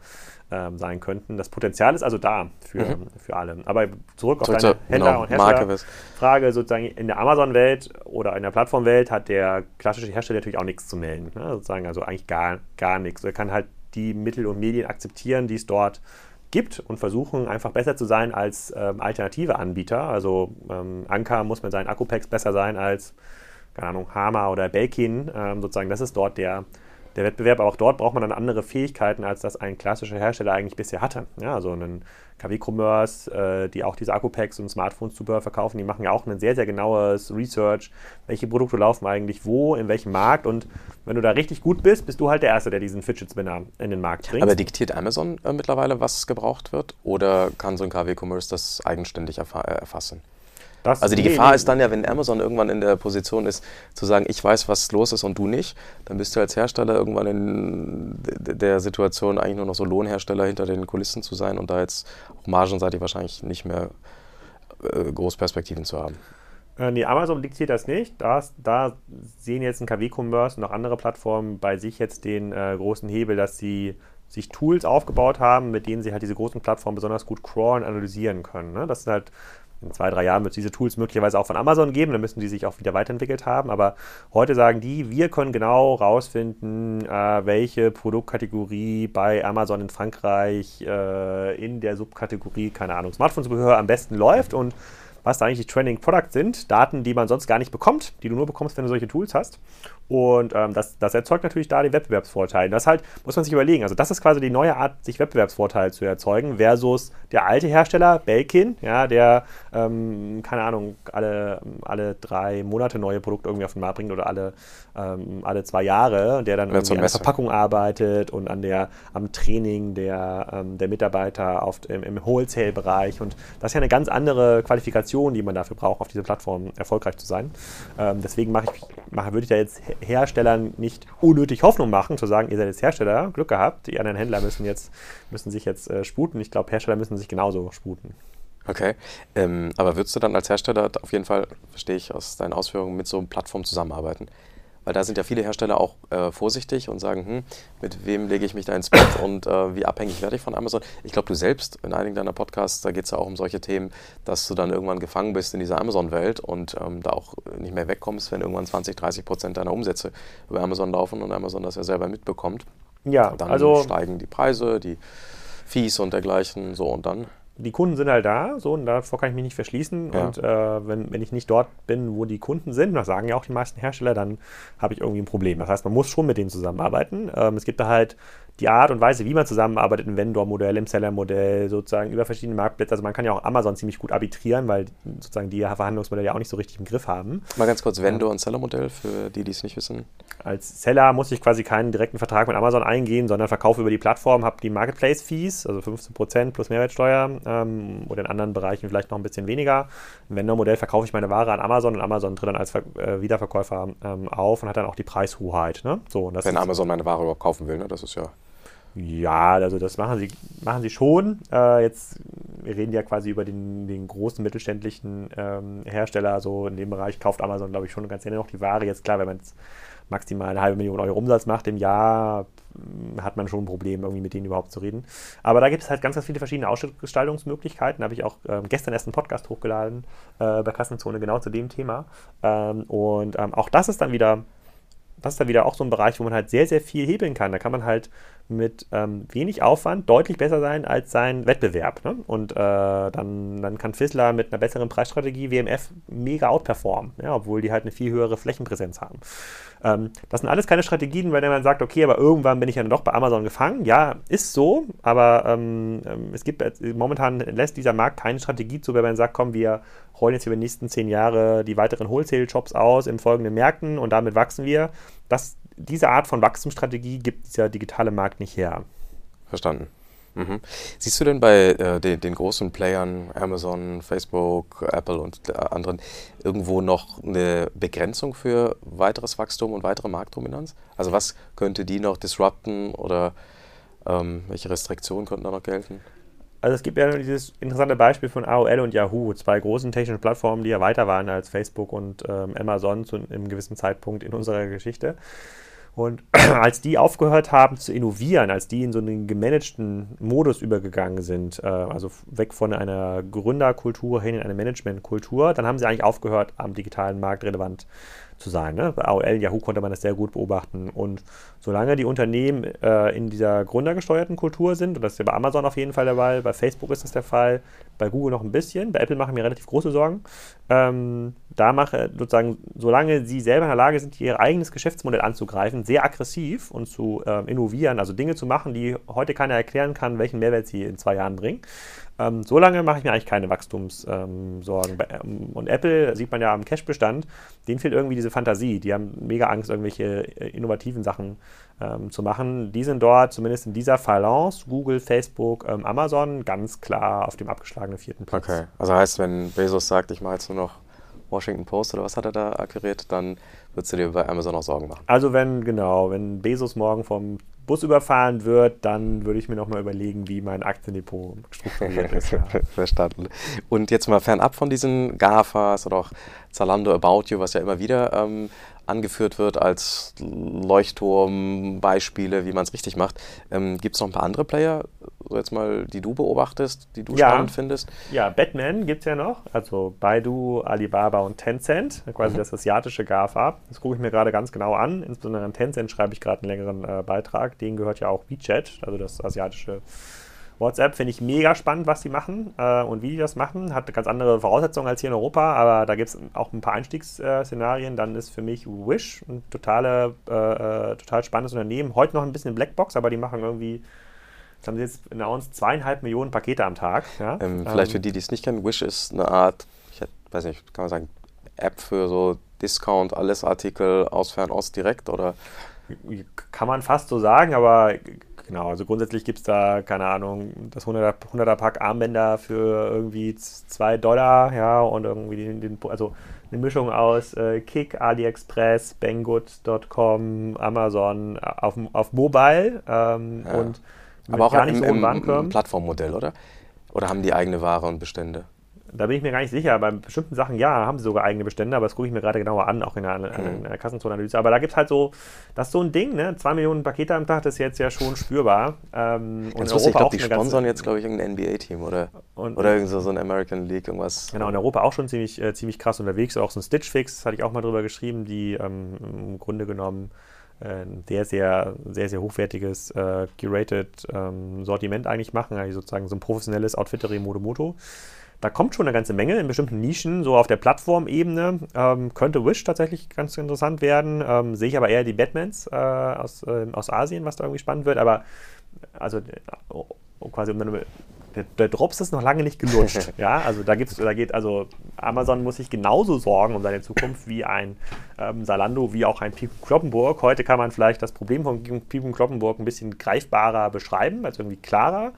ähm, sein könnten. Das Potenzial ist also da für, mhm. für alle. Aber zurück auf zurück deine Händler- genau, und Herstellerfrage, sozusagen in der Amazon-Welt oder in der Plattform-Welt hat der klassische Hersteller natürlich auch nichts zu melden. Ne? Sozusagen also eigentlich gar, gar nichts. Er kann halt die Mittel und Medien akzeptieren, die es dort gibt und versuchen einfach besser zu sein als ähm, alternative Anbieter. Also ähm, Anker muss mit seinen Akkupacks besser sein als, keine Ahnung, Hama oder Belkin. Ähm, sozusagen, das ist dort der, der Wettbewerb. Aber auch dort braucht man dann andere Fähigkeiten, als das ein klassischer Hersteller eigentlich bisher hatte. Ja, also ein KW Commerce, äh, die auch diese Akku-Packs und Smartphones-Zubehör verkaufen, die machen ja auch ein sehr, sehr genaues Research, welche Produkte laufen eigentlich wo, in welchem Markt und wenn du da richtig gut bist, bist du halt der Erste, der diesen Fidget Spinner in den Markt bringt. Aber diktiert Amazon äh, mittlerweile, was gebraucht wird oder kann so ein KW Commerce das eigenständig äh, erfassen? Das, also die nee, Gefahr nee, ist dann ja, wenn Amazon irgendwann in der Position ist, zu sagen, ich weiß, was los ist und du nicht, dann bist du als Hersteller irgendwann in der Situation, eigentlich nur noch so Lohnhersteller hinter den Kulissen zu sein und da jetzt auch margenseitig wahrscheinlich nicht mehr äh, Großperspektiven zu haben. Äh, nee, Amazon diktiert das nicht. Das, da sehen jetzt ein KW-Commerce und auch andere Plattformen bei sich jetzt den äh, großen Hebel, dass sie sich Tools aufgebaut haben, mit denen sie halt diese großen Plattformen besonders gut crawlen, analysieren können. Ne? Das sind halt in zwei, drei Jahren wird es diese Tools möglicherweise auch von Amazon geben, dann müssen die sich auch wieder weiterentwickelt haben. Aber heute sagen die, wir können genau rausfinden, äh, welche Produktkategorie bei Amazon in Frankreich äh, in der Subkategorie, keine Ahnung, Smartphone-Zubehör am besten läuft und was da eigentlich die Trending Products sind, Daten, die man sonst gar nicht bekommt, die du nur bekommst, wenn du solche Tools hast. Und ähm, das, das, erzeugt natürlich da den Wettbewerbsvorteil. Das halt, muss man sich überlegen. Also, das ist quasi die neue Art, sich Wettbewerbsvorteil zu erzeugen, versus der alte Hersteller, Belkin, ja, der, ähm, keine Ahnung, alle, alle drei Monate neue Produkte irgendwie auf den Markt bringt oder alle, ähm, alle zwei Jahre, der dann an der Verpackung arbeitet und an der, am Training der, ähm, der Mitarbeiter auf, im, im Wholesale-Bereich. Und das ist ja eine ganz andere Qualifikation, die man dafür braucht, auf dieser Plattform erfolgreich zu sein. Ähm, deswegen mache ich, mache, würde ich da jetzt Herstellern nicht unnötig Hoffnung machen, zu sagen, ihr seid jetzt Hersteller, Glück gehabt, die anderen Händler müssen, jetzt, müssen sich jetzt äh, sputen. Ich glaube, Hersteller müssen sich genauso sputen. Okay, ähm, aber würdest du dann als Hersteller auf jeden Fall, verstehe ich aus deinen Ausführungen, mit so einer Plattform zusammenarbeiten? Weil da sind ja viele Hersteller auch äh, vorsichtig und sagen, hm, mit wem lege ich mich da ins Bett und äh, wie abhängig werde ich von Amazon? Ich glaube, du selbst in einigen deiner Podcasts, da geht es ja auch um solche Themen, dass du dann irgendwann gefangen bist in dieser Amazon-Welt und ähm, da auch nicht mehr wegkommst, wenn irgendwann 20, 30 Prozent deiner Umsätze über Amazon laufen und Amazon das ja selber mitbekommt. Ja, dann also steigen die Preise, die Fees und dergleichen, so und dann die Kunden sind halt da, so, und davor kann ich mich nicht verschließen. Ja. Und äh, wenn, wenn ich nicht dort bin, wo die Kunden sind, das sagen ja auch die meisten Hersteller, dann habe ich irgendwie ein Problem. Das heißt, man muss schon mit denen zusammenarbeiten. Ähm, es gibt da halt die Art und Weise, wie man zusammenarbeitet im Vendor-Modell, im Seller-Modell, sozusagen über verschiedene Marktplätze. Also man kann ja auch Amazon ziemlich gut arbitrieren, weil sozusagen die Verhandlungsmodelle ja auch nicht so richtig im Griff haben. Mal ganz kurz Vendor- und Seller-Modell für die, die es nicht wissen. Als Seller muss ich quasi keinen direkten Vertrag mit Amazon eingehen, sondern verkaufe über die Plattform, habe die Marketplace-Fees, also 15% plus Mehrwertsteuer ähm, oder in anderen Bereichen vielleicht noch ein bisschen weniger. Im Vendor-Modell verkaufe ich meine Ware an Amazon und Amazon tritt dann als Ver äh, Wiederverkäufer ähm, auf und hat dann auch die Preishoheit. Ne? So, Wenn Amazon meine Ware überhaupt kaufen will, ne? das ist ja ja, also das machen sie, machen sie schon. Äh, jetzt, wir reden ja quasi über den, den großen mittelständlichen ähm, Hersteller. Also in dem Bereich kauft Amazon, glaube ich, schon ganz gerne noch die Ware. Jetzt klar, wenn man jetzt maximal eine halbe Million Euro Umsatz macht im Jahr, hm, hat man schon ein Problem, irgendwie mit denen überhaupt zu reden. Aber da gibt es halt ganz, ganz viele verschiedene Ausgestaltungsmöglichkeiten. Da habe ich auch ähm, gestern erst einen Podcast hochgeladen äh, bei Kassenzone genau zu dem Thema. Ähm, und ähm, auch das ist dann wieder das ist dann wieder auch so ein Bereich, wo man halt sehr, sehr viel hebeln kann. Da kann man halt mit ähm, wenig Aufwand deutlich besser sein als sein Wettbewerb. Ne? Und äh, dann, dann kann Fizzler mit einer besseren Preisstrategie WMF mega outperformen, ja, obwohl die halt eine viel höhere Flächenpräsenz haben. Ähm, das sind alles keine Strategien, bei denen man sagt, okay, aber irgendwann bin ich ja doch bei Amazon gefangen. Ja, ist so, aber ähm, ähm es gibt momentan lässt dieser Markt keine Strategie zu, wenn man sagt, komm, wir rollen jetzt über die nächsten zehn Jahre die weiteren Wholesale-Shops aus in folgenden Märkten und damit wachsen wir. Das, diese Art von Wachstumsstrategie gibt dieser digitale Markt nicht her. Verstanden. Mhm. Siehst du denn bei äh, den, den, großen Playern, Amazon, Facebook, Apple und äh, anderen, irgendwo noch eine Begrenzung für weiteres Wachstum und weitere Marktdominanz? Also was könnte die noch disrupten oder ähm, welche Restriktionen könnten da noch gelten? Also es gibt ja dieses interessante Beispiel von AOL und Yahoo, zwei großen technischen Plattformen, die ja weiter waren als Facebook und ähm, Amazon zu einem gewissen Zeitpunkt in unserer Geschichte. Und [clears throat] als die aufgehört haben zu innovieren, als die in so einen gemanagten Modus übergegangen sind, äh, also weg von einer Gründerkultur hin in eine Managementkultur, dann haben sie eigentlich aufgehört, am digitalen Markt relevant zu sein. Ne? Bei AOL, Yahoo konnte man das sehr gut beobachten. Und solange die Unternehmen äh, in dieser gründergesteuerten Kultur sind, und das ist ja bei Amazon auf jeden Fall der Fall, bei Facebook ist das der Fall, bei Google noch ein bisschen, bei Apple machen mir relativ große Sorgen. Ähm, da mache sozusagen, solange sie selber in der Lage sind, ihr eigenes Geschäftsmodell anzugreifen, sehr aggressiv und zu ähm, innovieren, also Dinge zu machen, die heute keiner erklären kann, welchen Mehrwert sie in zwei Jahren bringen, Ähm, so lange mache ich mir eigentlich keine Wachstumssorgen. Ähm, und Apple, sieht man ja am Cash-Bestand, denen fehlt irgendwie diese Fantasie. Die haben mega Angst, irgendwelche äh, innovativen Sachen ähm, zu machen. Die sind dort, zumindest in dieser Phalanx, Google, Facebook, ähm, Amazon, ganz klar auf dem abgeschlagenen vierten Platz. Okay, also heißt, wenn Bezos sagt, ich mache jetzt nur noch Washington Post oder was hat er da akquiriert, dann würdest du dir bei Amazon auch Sorgen machen. Also wenn, genau, wenn Bezos morgen vom Bus überfahren wird, dann würde ich mir nochmal überlegen, wie mein Aktiendepot strukturiert ist. Ja. [laughs] Verstanden. Und jetzt mal fernab von diesen GAFAs oder auch Zalando About You, was ja immer wieder ähm, angeführt wird als Leuchtturmbeispiele, wie man es richtig macht. Ähm, Gibt es noch ein paar andere Player, so jetzt mal, die du beobachtest, die du ja. spannend findest? Ja, Batman gibt es ja noch, also Baidu, Alibaba und Tencent, quasi mhm. das asiatische GAFA. Das gucke ich mir gerade ganz genau an. Insbesondere an Tencent schreibe ich gerade einen längeren äh, Beitrag. Denen gehört ja auch WeChat, also das asiatische WhatsApp finde ich mega spannend, was die machen äh, und wie die das machen. Hat ganz andere Voraussetzungen als hier in Europa, aber da gibt es auch ein paar Einstiegsszenarien. Dann ist für mich Wish ein totale, äh, äh, total spannendes Unternehmen. Heute noch ein bisschen Blackbox, aber die machen irgendwie, jetzt haben sie jetzt announced zweieinhalb Millionen Pakete am Tag. Ja? Ähm, vielleicht ähm, für die, die es nicht kennen, Wish ist eine Art, ich weiß nicht, kann man sagen, App für so Discount, alles Artikel aus Fernost direkt oder? Kann man fast so sagen, aber Genau, also grundsätzlich gibt es da, keine Ahnung, das 100er, 100er Pack Armbänder für irgendwie 2 Dollar, ja, und irgendwie den, den also eine Mischung aus äh, Kick, AliExpress, Banggood.com, Amazon auf, auf Mobile ähm, ja. und aber auch gar nicht im, so im, im Plattformmodell, oder? Oder haben die eigene Ware und Bestände? Da bin ich mir gar nicht sicher. Bei bestimmten Sachen, ja, haben sie sogar eigene Bestände, aber das gucke ich mir gerade genauer an, auch in der, in der Kassenzonenanalyse. Aber da gibt es halt so, das ist so ein Ding, ne? Zwei Millionen Pakete am Tag, das ist jetzt ja schon spürbar. Ähm, und lustig, ich glaube, die sponsern jetzt, glaube ich, irgendein NBA-Team oder, und, oder irgend so, so ein American League, irgendwas. Genau, in Europa auch schon ziemlich, äh, ziemlich krass unterwegs. Auch so ein Stitch Fix, hatte ich auch mal drüber geschrieben, die ähm, im Grunde genommen ein sehr, sehr, sehr, sehr hochwertiges, äh, curated ähm, Sortiment eigentlich machen, also sozusagen so ein professionelles Outfittery Modomoto. Da kommt schon eine ganze Menge in bestimmten Nischen, so auf der Plattformebene. Ähm, könnte Wish tatsächlich ganz interessant werden. Ähm, sehe ich aber eher die Batmans äh, aus, äh, aus Asien, was da irgendwie spannend wird. Aber also oh, quasi um eine der, der, Drops ist noch lange nicht gelutscht. [laughs] ja, also da gibt's, da geht, also Amazon muss sich genauso sorgen um seine Zukunft wie ein ähm, Salando, wie auch ein Pipen Kloppenburg. Heute kann man vielleicht das Problem von Pipen Kloppenburg ein bisschen greifbarer beschreiben, also irgendwie klarer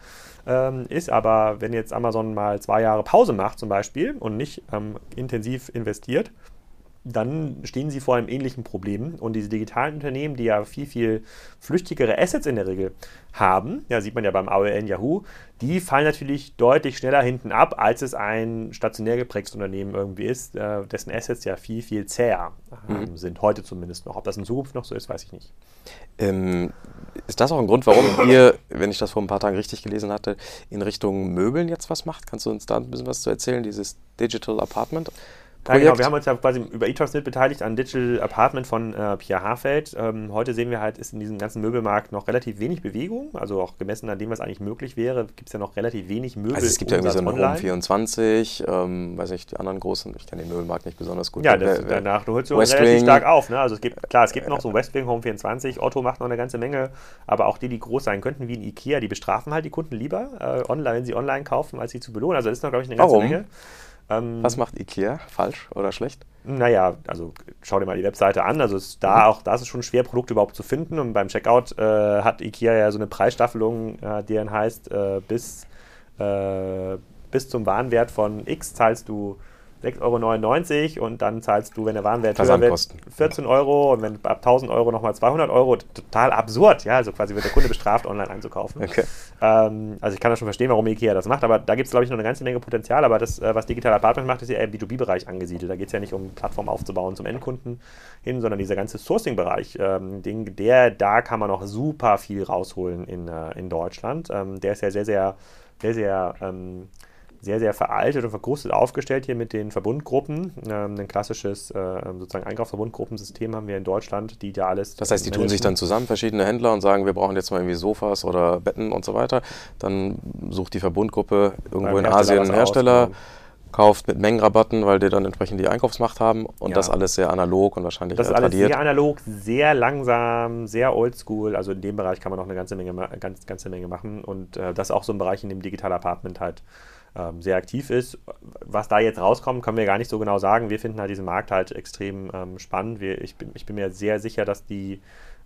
ähm, ist. Aber wenn jetzt Amazon mal zwei Jahre Pause macht zum Beispiel und nicht ähm, intensiv investiert, dann stehen sie vor einem ähnlichen Problem. Und diese digitalen Unternehmen, die ja viel, viel flüchtigere Assets in der Regel haben, ja, sieht man ja beim AOL Yahoo, die fallen natürlich deutlich schneller hinten ab, als es ein stationär geprägtes Unternehmen irgendwie ist, äh, dessen Assets ja viel, viel zäher ähm, mhm. sind, heute zumindest noch. Ob das in Zukunft noch so ist, weiß ich nicht. Ähm, ist das auch ein Grund, warum ihr, wenn ich das vor ein paar Tagen richtig gelesen hatte, in Richtung Möbeln jetzt was macht? Kannst du uns da ein bisschen was zu erzählen, dieses Digital Apartment? Projekt. Ja, genau, wir haben uns ja quasi über eTalksNet beteiligt an Digital Apartment von äh, Pierre Harfeld. Ähm, heute sehen wir halt, ist in diesem ganzen Möbelmarkt noch relativ wenig Bewegung, also auch gemessen an dem, was eigentlich möglich wäre, gibt es ja noch relativ wenig Möbel. Also es gibt ja irgendwie so eine Home 24, ähm, weiß nicht, die anderen großen, ich kenne den Möbelmarkt nicht besonders gut. Ja, das, danach, du holst du relativ stark auf. Ne? Also es gibt, klar, es gibt noch so Westwing Home 24, Otto macht noch eine ganze Menge, aber auch die, die groß sein könnten, wie ein Ikea, die bestrafen halt die Kunden lieber äh, online, wenn sie online kaufen, als sie zu belohnen. Also das ist noch, glaube ich, eine ganze Warum? Menge. Ähm, Was macht IKEA falsch oder schlecht? Naja, also schau dir mal die Webseite an. Also ist da auch, da ist es schon schwer, Produkte überhaupt zu finden. Und beim Checkout äh, hat IKEA ja so eine Preisstaffelung, äh, die dann heißt, äh, bis, äh, bis zum Warenwert von X zahlst du 6,99 Euro und dann zahlst du, wenn der Warenwert höher wird, 14 Euro und wenn ab 1000 Euro nochmal 200 Euro. Total absurd, ja, also quasi wird der Kunde bestraft, online einzukaufen. Okay. Ähm, also ich kann das schon verstehen, warum Ikea das macht, aber da gibt es, glaube ich, noch eine ganze Menge Potenzial, aber das, äh, was Digital Apartment macht, ist ja eher im B2B-Bereich angesiedelt. Da geht es ja nicht um Plattformen aufzubauen zum Endkunden hin, sondern dieser ganze Sourcing-Bereich, ähm, der, da kann man noch super viel rausholen in, äh, in Deutschland. Ähm, der ist ja sehr, sehr, sehr, sehr ähm, sehr, sehr veraltet und verkrustet aufgestellt hier mit den Verbundgruppen. Ähm, ein klassisches äh, sozusagen Einkaufsverbundgruppensystem haben wir in Deutschland, die ja alles. Das heißt, die tun sich dann zusammen, verschiedene Händler, und sagen, wir brauchen jetzt mal irgendwie Sofas oder Betten und so weiter. Dann sucht die Verbundgruppe irgendwo in Asien einen Hersteller. Aus, genau verkauft mit Mengenrabatten, weil die dann entsprechend die Einkaufsmacht haben und ja. das alles sehr analog und wahrscheinlich Das ist alles sehr analog, sehr langsam, sehr oldschool. Also in dem Bereich kann man noch eine ganze Menge, ganz, ganze Menge machen und äh, das ist auch so ein Bereich, in dem Digital Apartment halt ähm, sehr aktiv ist. Was da jetzt rauskommt, können wir gar nicht so genau sagen. Wir finden halt diesen Markt halt extrem ähm, spannend. Wir, ich, bin, ich bin mir sehr sicher, dass die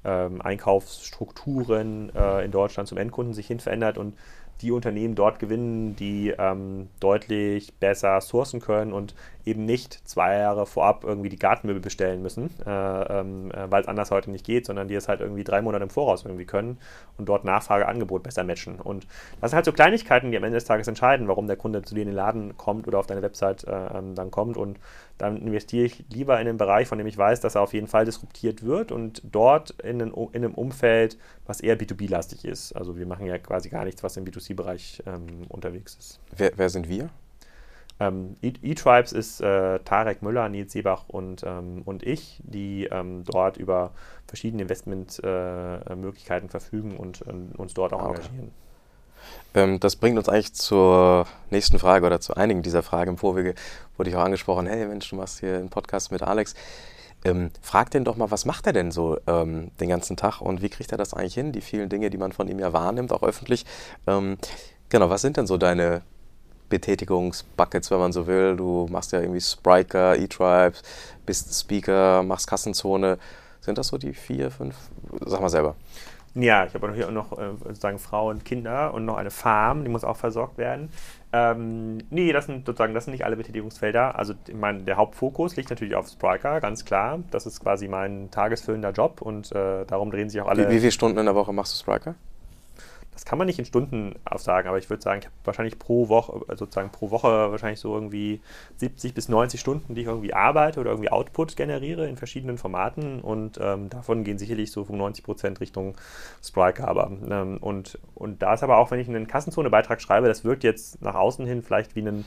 ähm, Einkaufsstrukturen äh, in Deutschland zum Endkunden sich hin verändert und die Unternehmen dort gewinnen, die ähm, deutlich besser sourcen können und eben nicht zwei Jahre vorab irgendwie die Gartenmöbel bestellen müssen, äh, ähm, äh, weil es anders heute nicht geht, sondern die es halt irgendwie drei Monate im Voraus irgendwie können und dort Nachfrage, Angebot besser matchen. Und das sind halt so Kleinigkeiten, die am Ende des Tages entscheiden, warum der Kunde zu dir in den Laden kommt oder auf deine Website äh, ähm, dann kommt. Und dann investiere ich lieber in den Bereich, von dem ich weiß, dass er auf jeden Fall disruptiert wird und dort in, den, in einem Umfeld, was eher B2B-lastig ist. Also wir machen ja quasi gar nichts, was im B2C-Bereich ähm, unterwegs ist. Wer, wer sind wir? Ähm, E-Tribes ist äh, Tarek Müller, Nils Seebach und, ähm, und ich, die ähm, dort über verschiedene Investmentmöglichkeiten äh, verfügen und, und, uns dort auch okay. engagieren. Ähm, das bringt uns eigentlich zur nächsten Frage oder zu einigen dieser Fragen. Im Vorwege wurde ich auch angesprochen, hey Mensch, du machst hier einen Podcast mit Alex. Ähm, frag den doch mal, was macht er denn so ähm, den ganzen Tag und wie kriegt er das eigentlich hin? Die vielen Dinge, die man von ihm ja wahrnimmt, auch öffentlich. Ähm, genau, was sind denn so deine Betätigungsbuckets, wenn man so will. Du machst ja irgendwie Spriker, E-Tribes, bist Speaker, machst Kassenzone. Sind das so die vier, fünf? Sag mal selber. Ja, ich habe auch noch äh, sozusagen Frau und Kinder und noch eine Farm, die muss auch versorgt werden. Ähm, nee, das sind sozusagen, das sind nicht alle Betätigungsfelder. Also mein, der Hauptfokus liegt natürlich auf Spriker, ganz klar. Das ist quasi mein tagesfüllender Job und äh, darum drehen sich auch alle. Wie, wie viele Stunden in der Woche machst du Spriker? Das kann man nicht in Stunden aufsagen, aber ich würde sagen, ich habe wahrscheinlich pro Woche, äh, sozusagen pro Woche wahrscheinlich so irgendwie 70 bis 90 Stunden, die ich irgendwie arbeite oder irgendwie Output generiere in verschiedenen Formaten und ähm, davon gehen sicherlich so 95 Prozent Richtung Spriker. Aber, ähm, und, und da ist aber auch, wenn ich einen Kassenzone-Beitrag schreibe, das wirkt jetzt nach außen hin vielleicht wie ein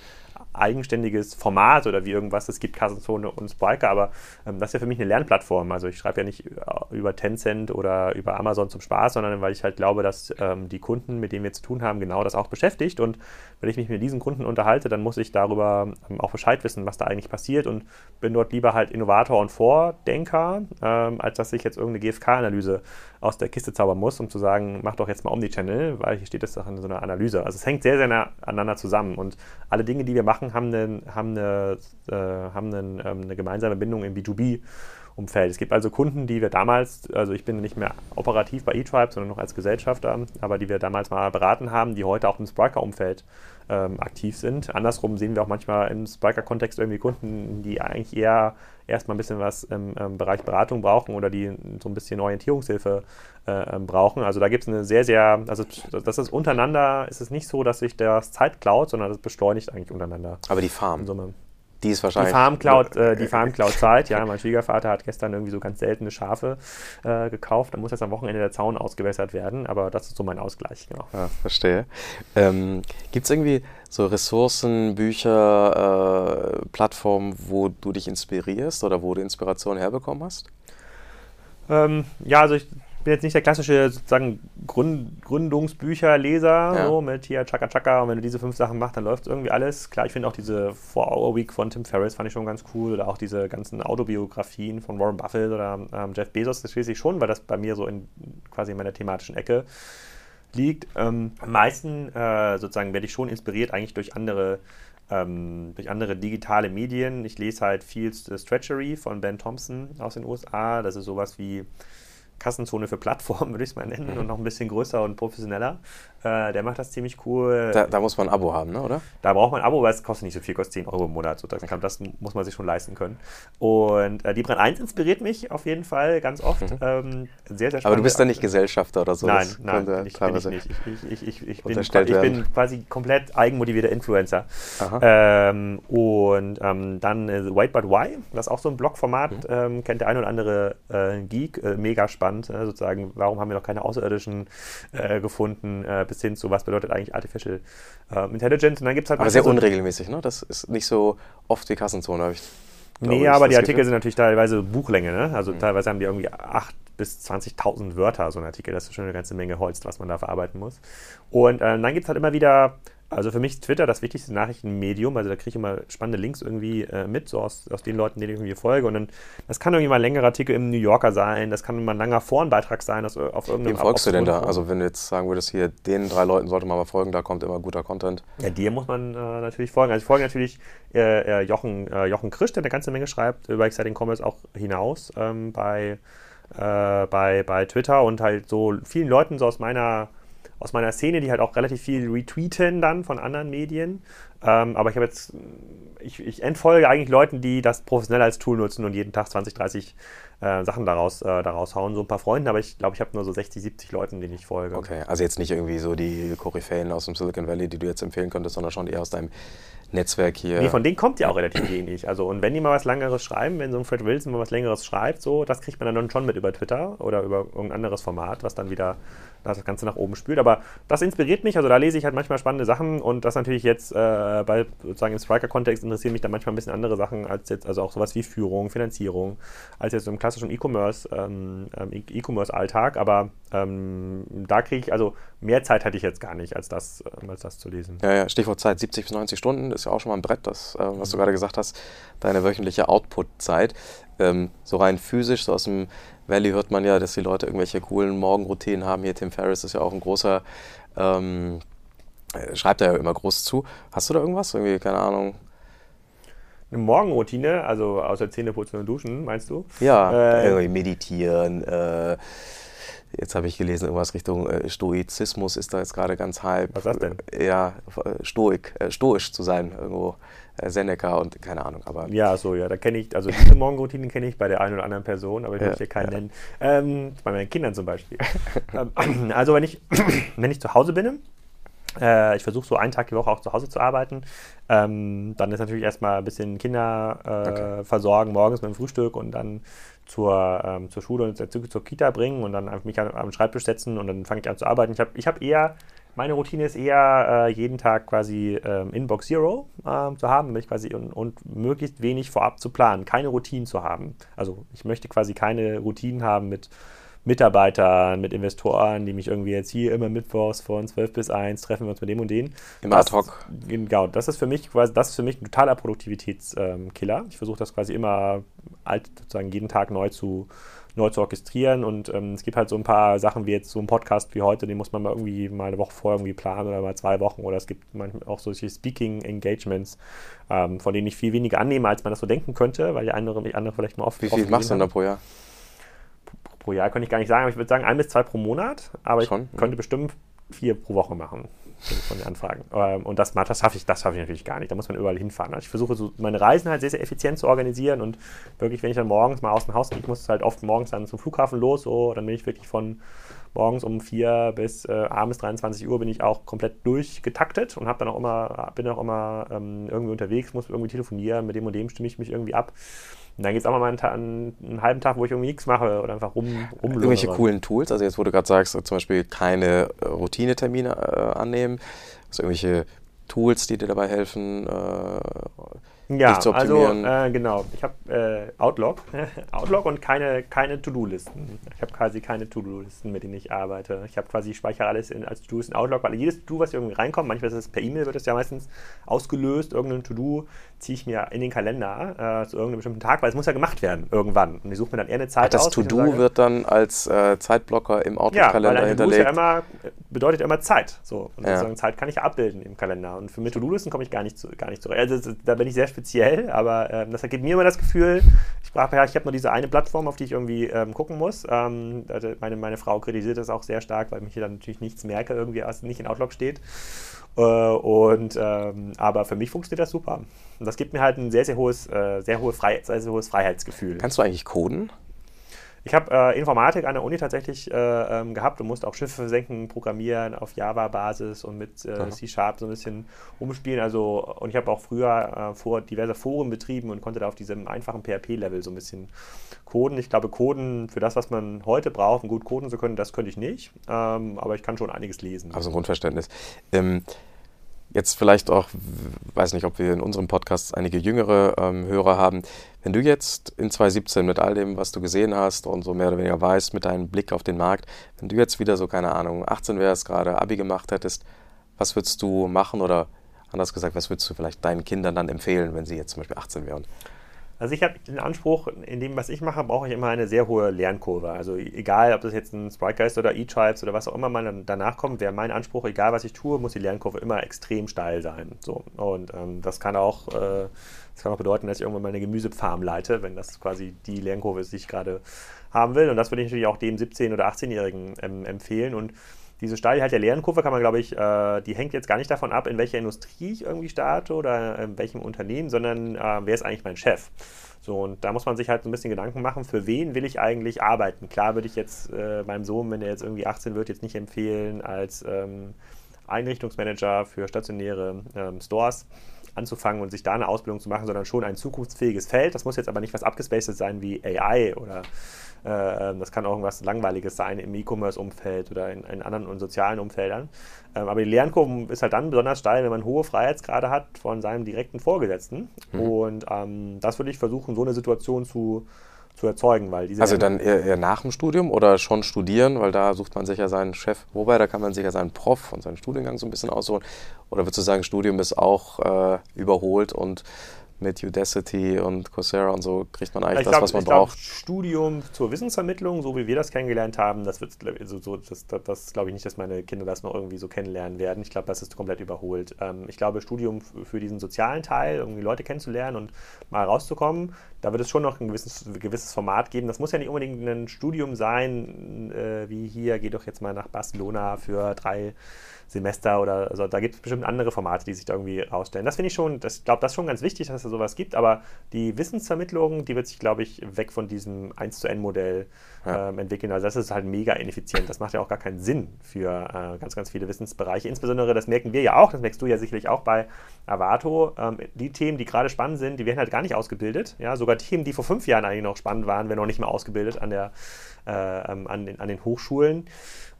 eigenständiges Format oder wie irgendwas. Es gibt Kassenzone und Spriker, aber ähm, das ist ja für mich eine Lernplattform. Also ich schreibe ja nicht über Tencent oder über Amazon zum Spaß, sondern weil ich halt glaube, dass ähm, die Kunden, mit denen wir zu tun haben, genau das auch beschäftigt. Und wenn ich mich mit diesen Kunden unterhalte, dann muss ich darüber ähm, auch Bescheid wissen, was da eigentlich passiert und bin dort lieber halt Innovator und Vordenker, ähm, als dass ich jetzt irgendeine GfK-Analyse aus der Kiste zaubern muss, um zu sagen, mach doch jetzt mal Omnichannel, weil hier steht das doch in so einer Analyse. Also es hängt sehr, sehr nah aneinander zusammen und alle Dinge, die wir machen, haben eine, haben eine, äh, haben eine, ähm, eine gemeinsame Bindung im B2B. Umfeld. Es gibt also Kunden, die wir damals, also ich bin nicht mehr operativ bei eTribe, sondern noch als Gesellschafter, aber die wir damals mal beraten haben, die heute auch im Spriker-Umfeld ähm, aktiv sind. Andersrum sehen wir auch manchmal im Spriker-Kontext irgendwie Kunden, die eigentlich eher erstmal ein bisschen was im, im, Bereich Beratung brauchen oder die so ein bisschen Orientierungshilfe äh, ähm, brauchen. Also da gibt es eine sehr, sehr, also das ist untereinander, ist es nicht so, dass sich das Zeit klaut, sondern das beschleunigt eigentlich untereinander. Aber die Farm. Die ist wahrscheinlich. Die Farmcloud, äh, die [laughs] Farmcloud-Zeit, ja. Mein Schwiegervater hat gestern irgendwie so ganz seltene Schafe äh, gekauft. Da muss jetzt am Wochenende der Zaun ausgewässert werden, aber das ist so mein Ausgleich, genau. Ja, verstehe. Ähm, Gibt es irgendwie so Ressourcen, Bücher, äh, Plattformen, wo du dich inspirierst oder wo du Inspiration herbekommen hast? Ähm, ja, also ich bin jetzt nicht der klassische sozusagen Gründ Gründungsbücherleser, ja. so mit hier Chaka Chaka und wenn du diese fünf Sachen machst, dann läuft irgendwie alles. Klar, ich finde auch diese Four-Hour-Week von Tim Ferriss fand ich schon ganz cool oder auch diese ganzen Autobiografien von Warren Buffett oder ähm, Jeff Bezos, das schließe ich schon, weil das bei mir so in quasi in meiner thematischen Ecke liegt. Ähm, am meisten äh, sozusagen werde ich schon inspiriert eigentlich durch andere ähm, durch andere digitale Medien. Ich lese halt viel Stretchery von Ben Thompson aus den USA. Das ist sowas wie Kassenzone für Plattformen, [laughs] würde ich es mal nennen, mhm. und noch ein bisschen größer und professioneller. Äh, der macht das ziemlich cool. Da, da, muss man ein Abo haben, ne, oder? Da braucht man ein Abo, weil es kostet nicht so viel, kostet 10 Euro im Monat. Sozusagen. Das muss man sich schon leisten können. Und äh, die Brand 1 inspiriert mich auf jeden Fall ganz oft. Mhm. Ähm, sehr, sehr spannend. Aber du bist da nicht Gesellschafter oder so? Nein, nein, bin ich, bin ich nicht. Ich, ich, ich, ich bin, ich bin quasi komplett eigenmotivierter Influencer. Ähm, und ähm, dann äh, Wait But Why, das ist auch so ein Blogformat, mhm. ähm, kennt der ein oder andere äh, Geek, äh, mega spannend, äh, sozusagen, warum haben wir noch keine Außerirdischen äh, gefunden, äh, bis hin zu, was bedeutet eigentlich Artificial äh, Intelligence. Und dann gibt's halt aber sehr unregelmäßig, ne? Das ist nicht so oft wie Kassenzone, habe ich. Nee, aber die Artikel Gefühl? sind natürlich teilweise Buchlänge, ne? Also mhm. teilweise haben die irgendwie 8 bis 20.000 Wörter, so ein Artikel. Das ist schon eine ganze Menge Holz, was man da verarbeiten muss. Und äh, dann gibt es halt immer wieder Also für mich ist Twitter das wichtigste Nachrichtenmedium. Also da kriege ich immer spannende Links irgendwie äh, mit, so aus, aus den Leuten, denen ich irgendwie folge. Und dann, das kann irgendwie mal ein längerer Artikel im New Yorker sein, das kann mal ein langer Forenbeitrag sein aus, auf irgendeinem Wem folgst du denn da? Also wenn du jetzt sagen würdest, hier den drei Leuten sollte man mal folgen, da kommt immer guter Content. Ja, dir muss man äh, natürlich folgen. Also ich folge natürlich äh, äh Jochen, äh, Jochen Krisch, der eine ganze Menge schreibt über Exciting Commerce auch hinaus ähm, bei, äh, bei, bei Twitter und halt so vielen Leuten so aus meiner aus meiner Szene, die halt auch relativ viel retweeten dann von anderen Medien. Ähm, aber ich habe jetzt, ich, ich, entfolge eigentlich Leuten, die das professionell als Tool nutzen und jeden Tag 20, 30 äh, Sachen daraus, äh, daraus hauen. So ein paar Freunden, aber ich glaube, ich habe nur so 60, 70 Leuten, denen ich folge. Okay, also jetzt nicht irgendwie so die Koryphäen aus dem Silicon Valley, die du jetzt empfehlen könntest, sondern schon eher aus deinem Netzwerk hier. Nee, von denen kommt ja auch relativ wenig. Also, und wenn die mal was Längeres schreiben, wenn so ein Fred Wilson mal was Längeres schreibt, so, das kriegt man dann schon mit über Twitter oder über irgendein anderes Format, was dann wieder das Ganze nach oben spült. Aber das inspiriert mich, also da lese ich halt manchmal spannende Sachen und das natürlich jetzt äh, bei sozusagen im Striker-Kontext interessieren mich dann manchmal ein bisschen andere Sachen als jetzt, also auch sowas wie Führung, Finanzierung, als jetzt im klassischen E-Commerce, ähm, ähm E-Commerce-Alltag. Aber ähm, da kriege ich, also mehr Zeit hatte ich jetzt gar nicht, als das, äh, als das zu lesen. Ja, ja, Stichwort Zeit, 70 bis 90 Stunden ist ja auch schon mal ein Brett, das, äh, was du gerade gesagt hast, deine wöchentliche Output-Zeit. Ähm, so rein physisch, so aus dem Valley hört man ja, dass die Leute irgendwelche coolen Morgenroutinen haben. Hier Tim Ferriss ist ja auch ein großer, ähm, äh, schreibt er ja immer groß zu. Hast du da irgendwas? Irgendwie, keine Ahnung. Eine Morgenroutine, also außer Zähne putzen und duschen, meinst du? Ja, äh, irgendwie meditieren, äh, Jetzt habe ich gelesen, irgendwas Richtung äh, Stoizismus ist da jetzt gerade ganz hype. Was ist das denn? Ja, Stoik, äh, stoisch zu sein, irgendwo. Äh, Seneca und keine Ahnung. Aber ja, so, ja, da kenne ich, also diese Morgenroutinen kenne ich bei der einen oder anderen Person, aber ich ja, möchte keinen ja. nennen. Ähm, bei meinen Kindern zum Beispiel. [laughs] Ähm, also, wenn ich, [clears throat] wenn ich zu Hause bin, äh, ich versuche so einen Tag die Woche auch zu Hause zu arbeiten. Ähm, dann ist natürlich erstmal ein bisschen Kinder äh, okay. versorgen, morgens mit dem Frühstück und dann zur, ähm, zur Schule und zur, zur Kita bringen und dann mich an, am Schreibtisch setzen und dann fange ich an zu arbeiten. Ich habe ich hab eher, meine Routine ist eher, äh, jeden Tag quasi ähm, Inbox Zero äh, zu haben, ich quasi und, und, möglichst wenig vorab zu planen, keine Routinen zu haben. Also ich möchte quasi keine Routinen haben mit Mitarbeitern, mit Investoren, die mich irgendwie jetzt hier immer mittwochs von 12 bis 1 treffen wir uns mit dem und den. Im Ad hoc. Genau, das ist für mich quasi, das ist für mich ein totaler Produktivitätskiller. Ich versuche das quasi immer alt, sozusagen jeden Tag neu zu, neu zu orchestrieren und ähm, es gibt halt so ein paar Sachen wie jetzt so ein Podcast wie heute, den muss man mal irgendwie mal eine Woche vorher irgendwie planen oder mal zwei Wochen oder es gibt manchmal auch solche Speaking Engagements, ähm, von denen ich viel weniger annehme, als man das so denken könnte, weil die andere, die andere vielleicht mal oft. Wie viel machst du denn da pro Jahr? Pro Jahr könnte ich gar nicht sagen, aber ich würde sagen ein bis zwei pro Monat, aber Schon? ich könnte bestimmt vier pro Woche machen von den Anfragen. Ähm, und das, das schaffe ich, das ich natürlich gar nicht. Da muss man überall hinfahren. Also ich versuche so meine Reisen halt sehr, sehr effizient zu organisieren und wirklich, wenn ich dann morgens mal aus dem Haus gehe, ich muss halt oft morgens dann zum Flughafen los, so, dann bin ich wirklich von morgens um vier bis äh, abends 23 Uhr bin ich auch komplett durchgetaktet und habe dann auch immer, bin auch immer ähm, irgendwie unterwegs, muss irgendwie telefonieren, mit dem und dem stimme ich mich irgendwie ab. Und dann geht es auch mal einen, einen, einen, halben Tag, wo ich irgendwie nichts mache oder einfach rum, rumlöse. Irgendwelche coolen Tools, also jetzt, wo du gerade sagst, zum Beispiel keine äh, Routinetermine äh, annehmen, also irgendwelche Tools, die dir dabei helfen, äh, ja, also äh, genau. Ich habe äh, Outlook, [laughs] Outlook und keine, keine To-Do-Listen. Ich habe quasi keine To-Do-Listen, mit denen ich arbeite. Ich habe quasi, ich speichere alles in, als To-Do in Outlook, weil jedes To-Do, was irgendwie reinkommt, manchmal ist es per E-Mail, wird es ja meistens ausgelöst. Irgendein To-Do ziehe ich mir in den Kalender äh, zu irgendeinem bestimmten Tag, weil es muss ja gemacht werden irgendwann. Und ich suche mir dann eher eine Zeit das aus. Das To-Do wird dann als äh, Zeitblocker im Outlook-Kalender ja, hinterlegt. Ja, immer, bedeutet ja immer Zeit. So. Und ja. Zeit kann ich ja abbilden im Kalender. Und für mit To-Do-Listen komme ich gar nicht, zu, gar nicht zurecht. Also, da bin ich sehr speziell, aber ähm, das gibt mir immer das Gefühl, ich brauche ja, ich habe nur diese eine Plattform, auf die ich irgendwie ähm, gucken muss. Ähm, meine, meine Frau kritisiert das auch sehr stark, weil ich hier dann natürlich nichts merke, irgendwie was nicht in Outlook steht. Äh, und, ähm, aber für mich funktioniert das super. Und das gibt mir halt ein sehr, sehr hohes, äh, sehr, hohe sehr, sehr hohes Freiheitsgefühl. Kannst du eigentlich coden? Ich habe äh, Informatik an der Uni tatsächlich äh, ähm, gehabt und musste auch Schiffe senken, programmieren auf Java-Basis und mit äh, C-Sharp so ein bisschen umspielen. Also, und ich habe auch früher äh, vor diverse Foren betrieben und konnte da auf diesem einfachen PHP-Level so ein bisschen coden. Ich glaube, coden für das, was man heute braucht, um gut coden zu können, das könnte ich nicht. Ähm, aber ich kann schon einiges lesen. Also ein Grundverständnis. Ähm, jetzt vielleicht auch, weiß nicht, ob wir in unserem Podcast einige jüngere ähm, Hörer haben. Wenn du jetzt in 2017 mit all dem, was du gesehen hast und so mehr oder weniger weißt, mit deinem Blick auf den Markt, wenn du jetzt wieder so, keine Ahnung, 18 wärst, gerade Abi gemacht hättest, was würdest du machen oder anders gesagt, was würdest du vielleicht deinen Kindern dann empfehlen, wenn sie jetzt zum Beispiel 18 wären? Also ich habe den Anspruch, in dem, was ich mache, brauche ich immer eine sehr hohe Lernkurve. Also egal, ob das jetzt ein Spritegeist oder E-Tribes oder was auch immer man danach kommt, wäre mein Anspruch, egal was ich tue, muss die Lernkurve immer extrem steil sein. So. Und ähm, das kann auch, äh, das kann auch bedeuten, dass ich irgendwann mal eine Gemüsefarm leite, wenn das quasi die Lernkurve ist, die ich gerade haben will. Und das würde ich natürlich auch dem 17- oder 18-Jährigen ähm, empfehlen. Und diese Steilheit der Lernkurve kann man, glaube ich, äh, die hängt jetzt gar nicht davon ab, in welcher Industrie ich irgendwie starte oder in welchem Unternehmen, sondern äh, wer ist eigentlich mein Chef? So, und da muss man sich halt so ein bisschen Gedanken machen, für wen will ich eigentlich arbeiten? Klar würde ich jetzt äh, meinem Sohn, wenn er jetzt irgendwie 18 wird, jetzt nicht empfehlen, als ähm, Einrichtungsmanager für stationäre ähm, Stores anzufangen und sich da eine Ausbildung zu machen, sondern schon ein zukunftsfähiges Feld. Das muss jetzt aber nicht was abgespacedes sein wie AI oder äh, das kann auch irgendwas Langweiliges sein im E-Commerce-Umfeld oder in, in, anderen und sozialen Umfeldern. Ähm, aber die Lernkurve ist halt dann besonders steil, wenn man hohe Freiheitsgrade hat von seinem direkten Vorgesetzten. Mhm. Und ähm, das würde ich versuchen, so eine Situation zu, zu erzeugen. Weil diese also dann eher, eher, nach dem Studium oder schon studieren, weil da sucht man sich ja seinen Chef. Wobei, da kann man sich ja seinen Prof und seinen Studiengang so ein bisschen aussuchen. Oder würdest du sagen, Studium ist auch äh, überholt und mit Udacity und Coursera und so kriegt man eigentlich ich das, glaub, was man braucht. Glaub, Studium zur Wissensvermittlung, so wie wir das kennengelernt haben, das wird so, so das, das, das glaube ich nicht, dass meine Kinder das noch irgendwie so kennenlernen werden. Ich glaube, das ist komplett überholt. Ähm, ich glaube, Studium für diesen sozialen Teil, irgendwie Leute kennenzulernen und mal rauszukommen, da wird es schon noch ein gewisses, gewisses Format geben. Das muss ja nicht unbedingt ein Studium sein, äh, wie hier, geh doch jetzt mal nach Barcelona für drei Semester oder also da gibt es bestimmt andere Formate, die sich da irgendwie rausstellen. Das finde ich schon, ich glaube, das ist schon ganz wichtig, dass es sowas gibt, aber die Wissensvermittlung, die wird sich, glaube ich, weg von diesem 1 zu N-Modell ja. ähm, entwickeln. Also das ist halt mega ineffizient. Das macht ja auch gar keinen Sinn für äh, ganz, ganz viele Wissensbereiche. Insbesondere, das merken wir ja auch, das merkst du ja sicherlich auch bei Avato. Ähm, die Themen, die gerade spannend sind, die werden halt gar nicht ausgebildet. Ja? Sogar Themen, die vor fünf Jahren eigentlich noch spannend waren, werden noch nicht mehr ausgebildet an, der, äh, ähm, an, den, an den Hochschulen.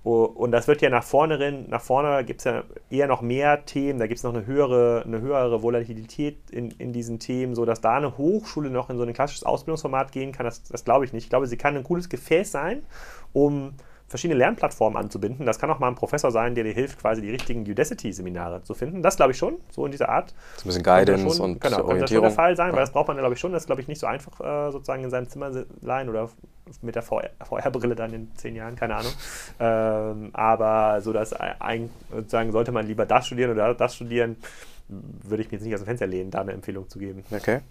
Und das wird ja nach vorne rein, nach vorne gibt es ja eher noch mehr Themen, da gibt es noch eine höhere, eine höhere Volatilität in, in diesen Themen, sodass da eine Hochschule noch in so ein klassisches Ausbildungsformat gehen kann, das, das glaube ich nicht. Ich glaube, sie kann ein cooles Gefäß sein, um verschiedene Lernplattformen anzubinden. Das kann auch mal ein Professor sein, der dir hilft, quasi die richtigen Udacity-Seminare zu finden. Das glaube ich schon, so in dieser Art. So ein bisschen Guidance schon, und genau, Orientierung. das schon der Fall sein, ja. weil das braucht man, glaube ich, schon. Das ist, glaube ich, nicht so einfach, äh, sozusagen in seinem Zimmer leihen oder mit der VR-Brille dann in zehn Jahren, keine Ahnung. [laughs] Ähm, aber so, dass ein, sozusagen sollte man lieber das studieren oder das studieren, würde ich mir jetzt nicht aus dem Fenster lehnen, da eine Empfehlung zu geben. Okay.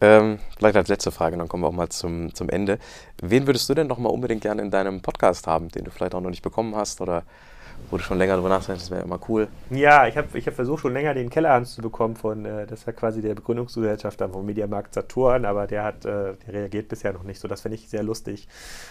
Ähm, vielleicht als letzte Frage, dann kommen wir auch mal zum, zum Ende. Wen würdest du denn noch mal unbedingt gerne in deinem Podcast haben, den du vielleicht auch noch nicht bekommen hast oder wo du schon länger drüber nachdenkst, das wäre immer cool. Ja, ich habe ich hab versucht, schon länger den Kellerhans zu bekommen von, äh, das war quasi der Begründungsgesellschaft vom Mediamarkt Saturn, aber der hat, äh, der reagiert bisher noch nicht so. Das finde ich sehr lustig,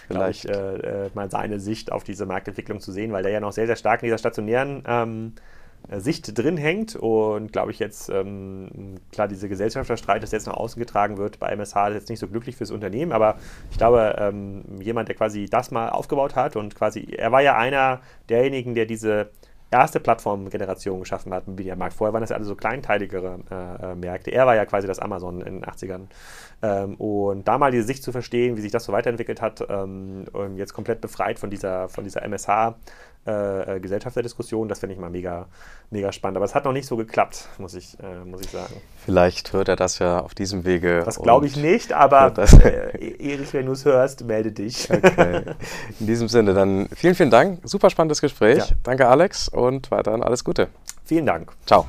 glaube ich, äh, äh, mal seine Sicht auf diese Marktentwicklung zu sehen, weil der ja noch sehr, sehr stark in dieser stationären ähm, äh, Sicht drin hängt und glaube ich jetzt, ähm, klar, dieser Gesellschafterstreit, das jetzt nach außen getragen wird bei MSH, ist jetzt nicht so glücklich fürs Unternehmen, aber ich glaube, ähm, jemand, der quasi das mal aufgebaut hat und quasi, er war ja einer derjenigen, der diese erste Plattformgeneration geschaffen hat im Mediamarkt. Vorher waren das ja alle so kleinteiligere äh, äh, Märkte. Er war ja quasi das Amazon in den 80ern. Ähm, und da mal diese Sicht zu verstehen, wie sich das so weiterentwickelt hat, ähm, jetzt komplett befreit von dieser, von dieser MSH, äh, äh, Gesellschaftsdiskussion. Das finde ich mal mega, mega spannend. Aber es hat noch nicht so geklappt, muss ich, äh, muss ich sagen. Vielleicht hört er das ja auf diesem Wege. Das glaube ich nicht, aber äh, e-, Erich, wenn du es hörst, melde dich. Okay. In diesem Sinne, dann vielen, vielen Dank. Super spannendes Gespräch. Ja. Danke, Alex, und weiterhin alles Gute. Vielen Dank. Ciao.